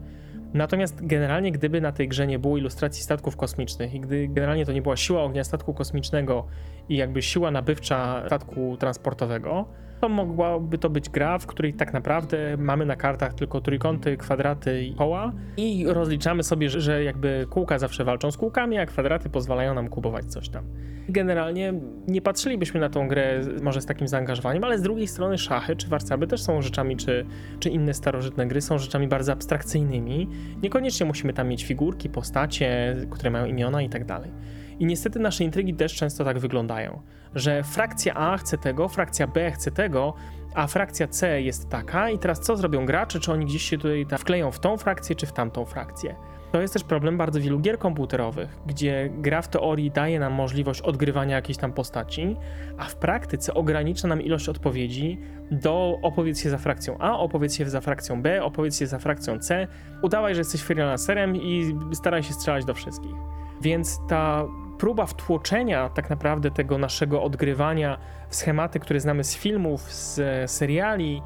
Natomiast generalnie, gdyby na tej grze nie było ilustracji statków kosmicznych i gdy generalnie to nie była siła ognia statku kosmicznego i jakby siła nabywcza statku transportowego, to mogłaby to być gra, w której tak naprawdę mamy na kartach tylko trójkąty, kwadraty i koła i rozliczamy sobie, że, jakby kółka zawsze walczą z kółkami, a kwadraty pozwalają nam kupować coś tam. Generalnie nie patrzylibyśmy na tą grę może z takim zaangażowaniem, ale z drugiej strony szachy czy warcaby też są rzeczami, czy, czy inne starożytne gry są rzeczami bardzo abstrakcyjnymi. Niekoniecznie musimy tam mieć figurki, postacie, które mają imiona i tak dalej. I niestety nasze intrygi też często tak wyglądają, że frakcja A chce tego, frakcja B chce tego, a frakcja C jest taka i teraz co zrobią gracze, czy oni gdzieś się tutaj wkleją w tą frakcję, czy w tamtą frakcję. To jest też problem bardzo wielu gier komputerowych, gdzie gra w teorii daje nam możliwość odgrywania jakiejś tam postaci, a w praktyce ogranicza nam ilość odpowiedzi do opowiedz się za frakcją A, opowiedz się za frakcją B, opowiedz się za frakcją C, udawaj, że jesteś freelancerem i staraj się strzelać do wszystkich. Więc ta próba wtłoczenia tak naprawdę tego naszego odgrywania w schematy, które znamy z filmów, z seriali,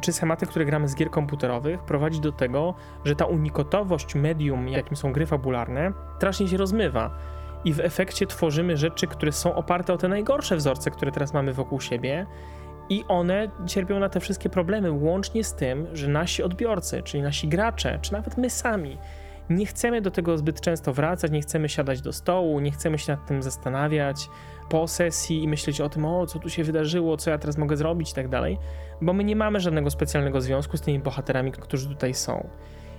czy schematy, które gramy z gier komputerowych, prowadzi do tego, że ta unikotowość medium, jakim są gry fabularne, strasznie się rozmywa. I w efekcie tworzymy rzeczy, które są oparte o te najgorsze wzorce, które teraz mamy wokół siebie, i one cierpią na te wszystkie problemy, łącznie z tym, że nasi odbiorcy, czyli nasi gracze, czy nawet my sami, nie chcemy do tego zbyt często wracać, nie chcemy siadać do stołu, nie chcemy się nad tym zastanawiać po sesji i myśleć o tym, o co tu się wydarzyło, co ja teraz mogę zrobić i tak dalej, bo my nie mamy żadnego specjalnego związku z tymi bohaterami, którzy tutaj są.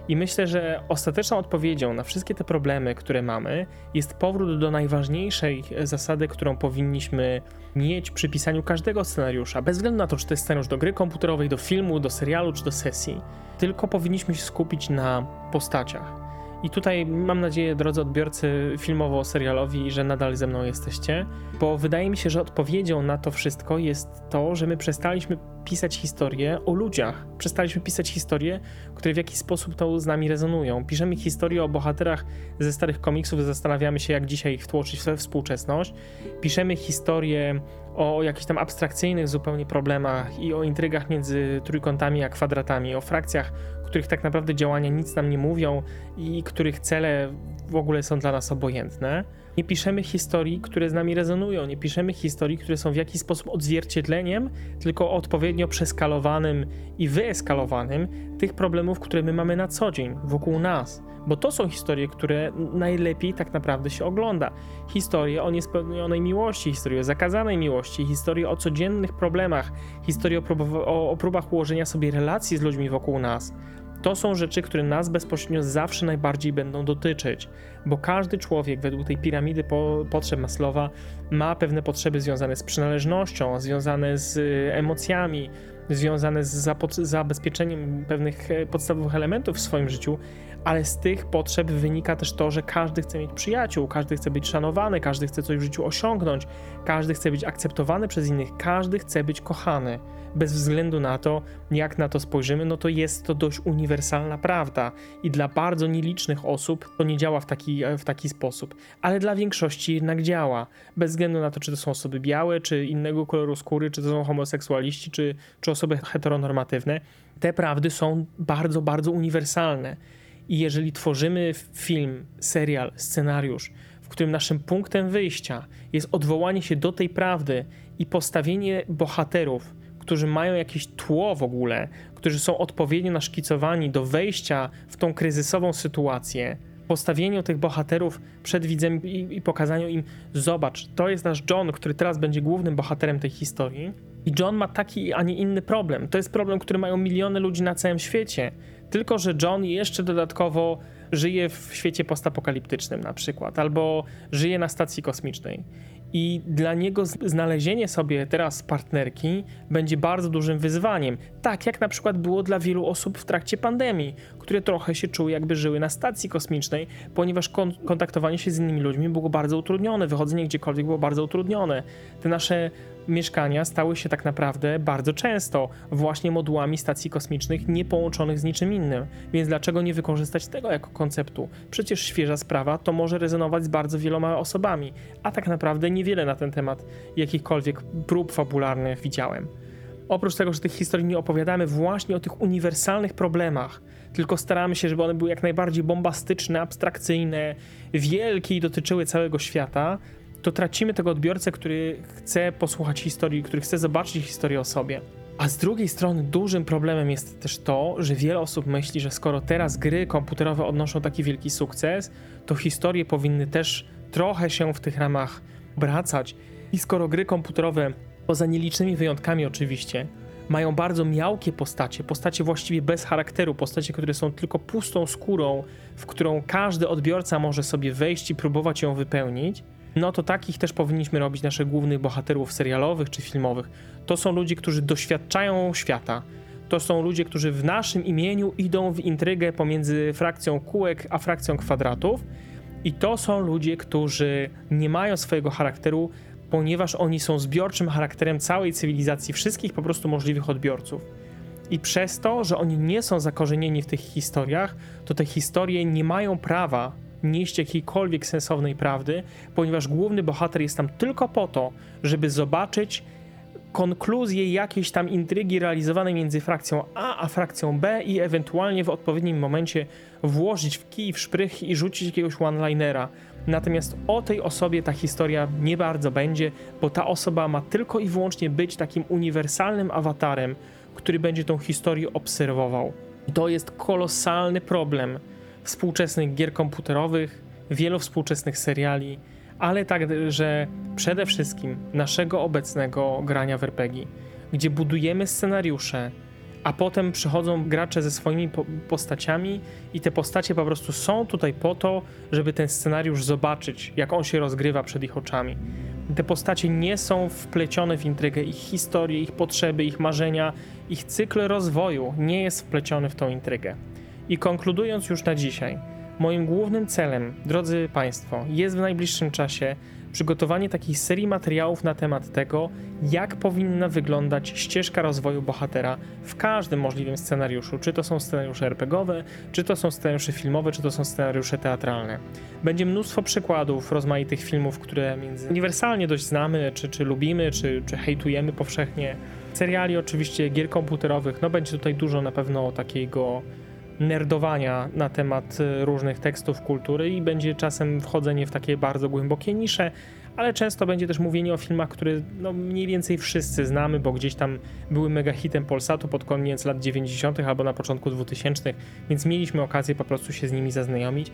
I myślę, że ostateczną odpowiedzią na wszystkie te problemy, które mamy, jest powrót do najważniejszej zasady, którą powinniśmy mieć przy pisaniu każdego scenariusza, bez względu na to, czy to jest scenariusz do gry komputerowej, do filmu, do serialu czy do sesji. Tylko powinniśmy się skupić na postaciach i tutaj mam nadzieję, drodzy odbiorcy filmowo-serialowi, że nadal ze mną jesteście, bo wydaje mi się, że odpowiedzią na to wszystko jest to, że my przestaliśmy pisać historie o ludziach. Przestaliśmy pisać historie, które w jakiś sposób to z nami rezonują. Piszemy historie o bohaterach ze starych komiksów, zastanawiamy się, jak dzisiaj ich wtłoczyć we współczesność. Piszemy historie o jakichś tam abstrakcyjnych zupełnie problemach i o intrygach między trójkątami a kwadratami, o frakcjach, których tak naprawdę działania nic nam nie mówią i których cele w ogóle są dla nas obojętne. Nie piszemy historii, które z nami rezonują, nie piszemy historii, które są w jakiś sposób odzwierciedleniem, tylko odpowiednio przeskalowanym i wyeskalowanym tych problemów, które my mamy na co dzień wokół nas. Bo to są historie, które najlepiej tak naprawdę się ogląda. Historie o niespełnionej miłości, historie o zakazanej miłości, historie o codziennych problemach, historie o, prób o, o próbach ułożenia sobie relacji z ludźmi wokół nas. To są rzeczy, które nas bezpośrednio zawsze najbardziej będą dotyczyć, bo każdy człowiek według tej piramidy po, potrzeb Maslowa ma pewne potrzeby związane z przynależnością, związane z y, emocjami, związane z zabezpieczeniem pewnych e, podstawowych elementów w swoim życiu, ale z tych potrzeb wynika też to, że każdy chce mieć przyjaciół, każdy chce być szanowany, każdy chce coś w życiu osiągnąć, każdy chce być akceptowany przez innych, każdy chce być kochany. Bez względu na to, jak na to spojrzymy, no to jest to dość uniwersalna prawda i dla bardzo nielicznych osób to nie działa w taki, w taki sposób, ale dla większości jednak działa. Bez względu na to, czy to są osoby białe, czy innego koloru skóry, czy to są homoseksualiści, czy, czy osoby heteronormatywne, te prawdy są bardzo, bardzo uniwersalne. I jeżeli tworzymy film, serial, scenariusz, w którym naszym punktem wyjścia jest odwołanie się do tej prawdy i postawienie bohaterów, którzy mają jakieś tło w ogóle, którzy są odpowiednio naszkicowani do wejścia w tą kryzysową sytuację, postawieniu tych bohaterów przed widzem i, i pokazaniu im: zobacz, to jest nasz John, który teraz będzie głównym bohaterem tej historii. I John ma taki, a nie inny problem. To jest problem, który mają miliony ludzi na całym świecie. Tylko, że John jeszcze dodatkowo żyje w świecie postapokaliptycznym na przykład, albo żyje na stacji kosmicznej. I dla niego znalezienie sobie teraz partnerki będzie bardzo dużym wyzwaniem. Tak jak na przykład było dla wielu osób w trakcie pandemii, które trochę się czuły, jakby żyły na stacji kosmicznej, ponieważ kon kontaktowanie się z innymi ludźmi było bardzo utrudnione, wychodzenie gdziekolwiek było bardzo utrudnione. Te nasze mieszkania stały się tak naprawdę bardzo często właśnie modułami stacji kosmicznych nie połączonych z niczym innym. Więc dlaczego nie wykorzystać tego jako konceptu? Przecież świeża sprawa to może rezonować z bardzo wieloma osobami, a tak naprawdę niewiele na ten temat jakichkolwiek prób fabularnych widziałem. Oprócz tego, że tych historii nie opowiadamy właśnie o tych uniwersalnych problemach, tylko staramy się, żeby one były jak najbardziej bombastyczne, abstrakcyjne, wielkie i dotyczyły całego świata, to tracimy tego odbiorcę, który chce posłuchać historii, który chce zobaczyć historię o sobie. A z drugiej strony dużym problemem jest też to, że wiele osób myśli, że skoro teraz gry komputerowe odnoszą taki wielki sukces, to historie powinny też trochę się w tych ramach obracać. I skoro gry komputerowe, poza nielicznymi wyjątkami oczywiście, mają bardzo miałkie postacie, postacie właściwie bez charakteru, postacie, które są tylko pustą skórą, w którą każdy odbiorca może sobie wejść i próbować ją wypełnić, no to takich też powinniśmy robić naszych głównych bohaterów serialowych czy filmowych. To są ludzie, którzy doświadczają świata. To są ludzie, którzy w naszym imieniu idą w intrygę pomiędzy frakcją kółek a frakcją kwadratów. I to są ludzie, którzy nie mają swojego charakteru, ponieważ oni są zbiorczym charakterem całej cywilizacji, wszystkich po prostu możliwych odbiorców. I przez to, że oni nie są zakorzenieni w tych historiach, to te historie nie mają prawa nieść jakiejkolwiek sensownej prawdy, ponieważ główny bohater jest tam tylko po to, żeby zobaczyć konkluzję jakiejś tam intrygi realizowanej między frakcją A a frakcją B i ewentualnie w odpowiednim momencie włożyć w kij, w szprych i rzucić jakiegoś one-linera. Natomiast o tej osobie ta historia nie bardzo będzie, bo ta osoba ma tylko i wyłącznie być takim uniwersalnym awatarem, który będzie tą historię obserwował. I to jest kolosalny problem współczesnych gier komputerowych, wielu współczesnych seriali, ale także przede wszystkim naszego obecnego grania w RPG, gdzie budujemy scenariusze, a potem przychodzą gracze ze swoimi postaciami i te postacie po prostu są tutaj po to, żeby ten scenariusz zobaczyć, jak on się rozgrywa przed ich oczami. Te postacie nie są wplecione w intrygę, ich historie, ich potrzeby, ich marzenia, ich cykl rozwoju nie jest wpleciony w tą intrygę. I konkludując już na dzisiaj, moim głównym celem, drodzy Państwo, jest w najbliższym czasie przygotowanie takiej serii materiałów na temat tego, jak powinna wyglądać ścieżka rozwoju bohatera w każdym możliwym scenariuszu. Czy to są scenariusze RPGowe, czy to są scenariusze filmowe, czy to są scenariusze teatralne. Będzie mnóstwo przykładów rozmaitych filmów, które między uniwersalnie dość znamy, czy, czy lubimy, czy, czy hejtujemy powszechnie. Seriali oczywiście, gier komputerowych, no będzie tutaj dużo na pewno takiego nerdowania na temat y, różnych tekstów kultury i będzie czasem wchodzenie w takie bardzo głębokie nisze, ale często będzie też mówienie o filmach, które no, mniej więcej wszyscy znamy, bo gdzieś tam były mega hitem Polsatu pod koniec lat 90. albo na początku 2000, więc mieliśmy okazję po prostu się z nimi zaznajomić,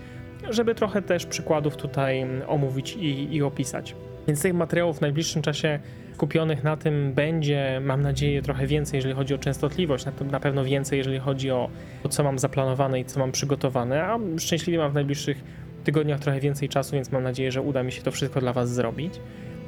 żeby trochę też przykładów tutaj mm, omówić i, i opisać. Więc tych materiałów w najbliższym czasie skupionych na tym będzie, mam nadzieję, trochę więcej, jeżeli chodzi o częstotliwość, na, na pewno więcej, jeżeli chodzi o to, co mam zaplanowane i co mam przygotowane, a szczęśliwie mam w najbliższych tygodniach trochę więcej czasu, więc mam nadzieję, że uda mi się to wszystko dla Was zrobić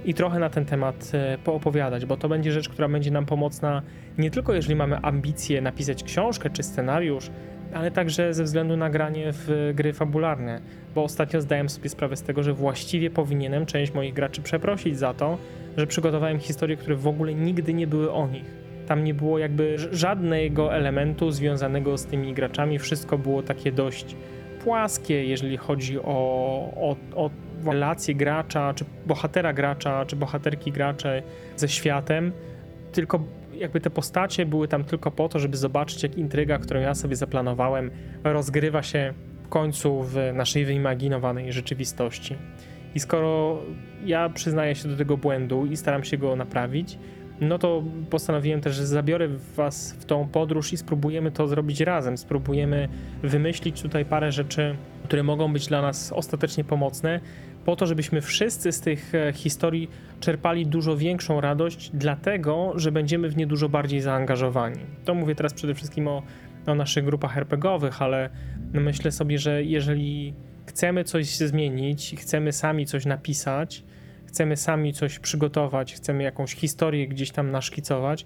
i trochę na ten temat e, poopowiadać, bo to będzie rzecz, która będzie nam pomocna nie tylko jeżeli mamy ambicje napisać książkę czy scenariusz, ale także ze względu na granie w gry fabularne, bo ostatnio zdałem sobie sprawę z tego, że właściwie powinienem część moich graczy przeprosić za to, że przygotowałem historie, które w ogóle nigdy nie były o nich. Tam nie było jakby żadnego elementu związanego z tymi graczami, wszystko było takie dość płaskie, jeżeli chodzi o, o, o relacje gracza, czy bohatera gracza, czy bohaterki gracze ze światem, tylko jakby te postacie były tam tylko po to, żeby zobaczyć, jak intryga, którą ja sobie zaplanowałem, rozgrywa się w końcu w naszej wyimaginowanej rzeczywistości. I skoro ja przyznaję się do tego błędu i staram się go naprawić, no to postanowiłem też, że zabiorę was w tą podróż i spróbujemy to zrobić razem. Spróbujemy wymyślić tutaj parę rzeczy, które mogą być dla nas ostatecznie pomocne, po to, żebyśmy wszyscy z tych e, historii czerpali dużo większą radość, dlatego, że będziemy w nie dużo bardziej zaangażowani. To mówię teraz przede wszystkim o, o naszych grupach RPGowych, ale myślę sobie, że jeżeli chcemy coś zmienić, chcemy sami coś napisać, chcemy sami coś przygotować, chcemy jakąś historię gdzieś tam naszkicować,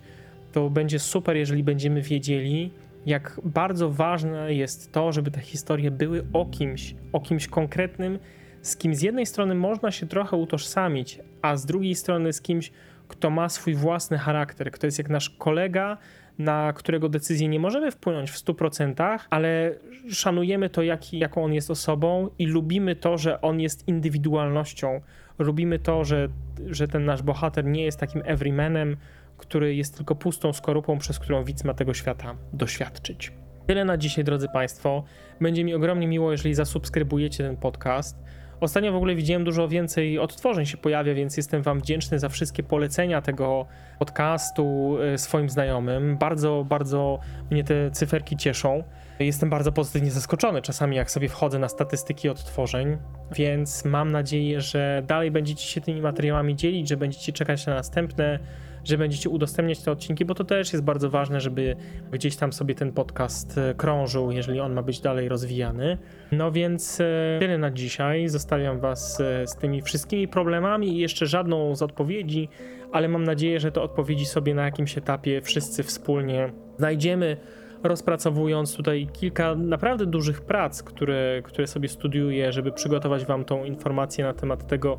to będzie super, jeżeli będziemy wiedzieli, jak bardzo ważne jest to, żeby te historie były o kimś, o kimś konkretnym, z kim z jednej strony można się trochę utożsamić, a z drugiej strony z kimś, kto ma swój własny charakter, kto jest jak nasz kolega, na którego decyzję nie możemy wpłynąć w 100%, ale szanujemy to, jaki, jaką on jest osobą i lubimy to, że on jest indywidualnością. Lubimy to, że, że ten nasz bohater nie jest takim everymanem, który jest tylko pustą skorupą, przez którą widz ma tego świata doświadczyć. Tyle na dzisiaj, drodzy Państwo. Będzie mi ogromnie miło, jeżeli zasubskrybujecie ten podcast Ostatnio w ogóle widziałem dużo więcej odtworzeń się pojawia, więc jestem Wam wdzięczny za wszystkie polecenia tego podcastu y, swoim znajomym. Bardzo, bardzo mnie te cyferki cieszą. Jestem bardzo pozytywnie zaskoczony czasami, jak sobie wchodzę na statystyki odtworzeń, więc mam nadzieję, że dalej będziecie się tymi materiałami dzielić, że będziecie czekać na następne, że będziecie udostępniać te odcinki, bo to też jest bardzo ważne, żeby gdzieś tam sobie ten podcast e, krążył, jeżeli on ma być dalej rozwijany. No więc e, tyle na dzisiaj. Zostawiam Was e, z tymi wszystkimi problemami i jeszcze żadną z odpowiedzi, ale mam nadzieję, że te odpowiedzi sobie na jakimś etapie wszyscy wspólnie znajdziemy rozpracowując tutaj kilka naprawdę dużych prac, które, które sobie studiuję, żeby przygotować Wam tą informację na temat tego,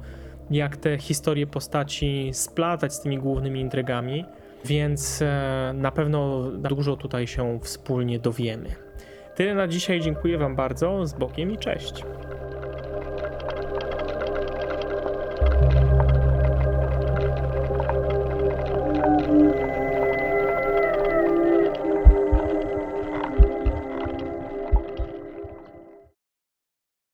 jak te historie postaci splatać z tymi głównymi intrygami, więc e, na pewno dużo tutaj się wspólnie dowiemy. Tyle na dzisiaj, dziękuję Wam bardzo, z bokiem i cześć.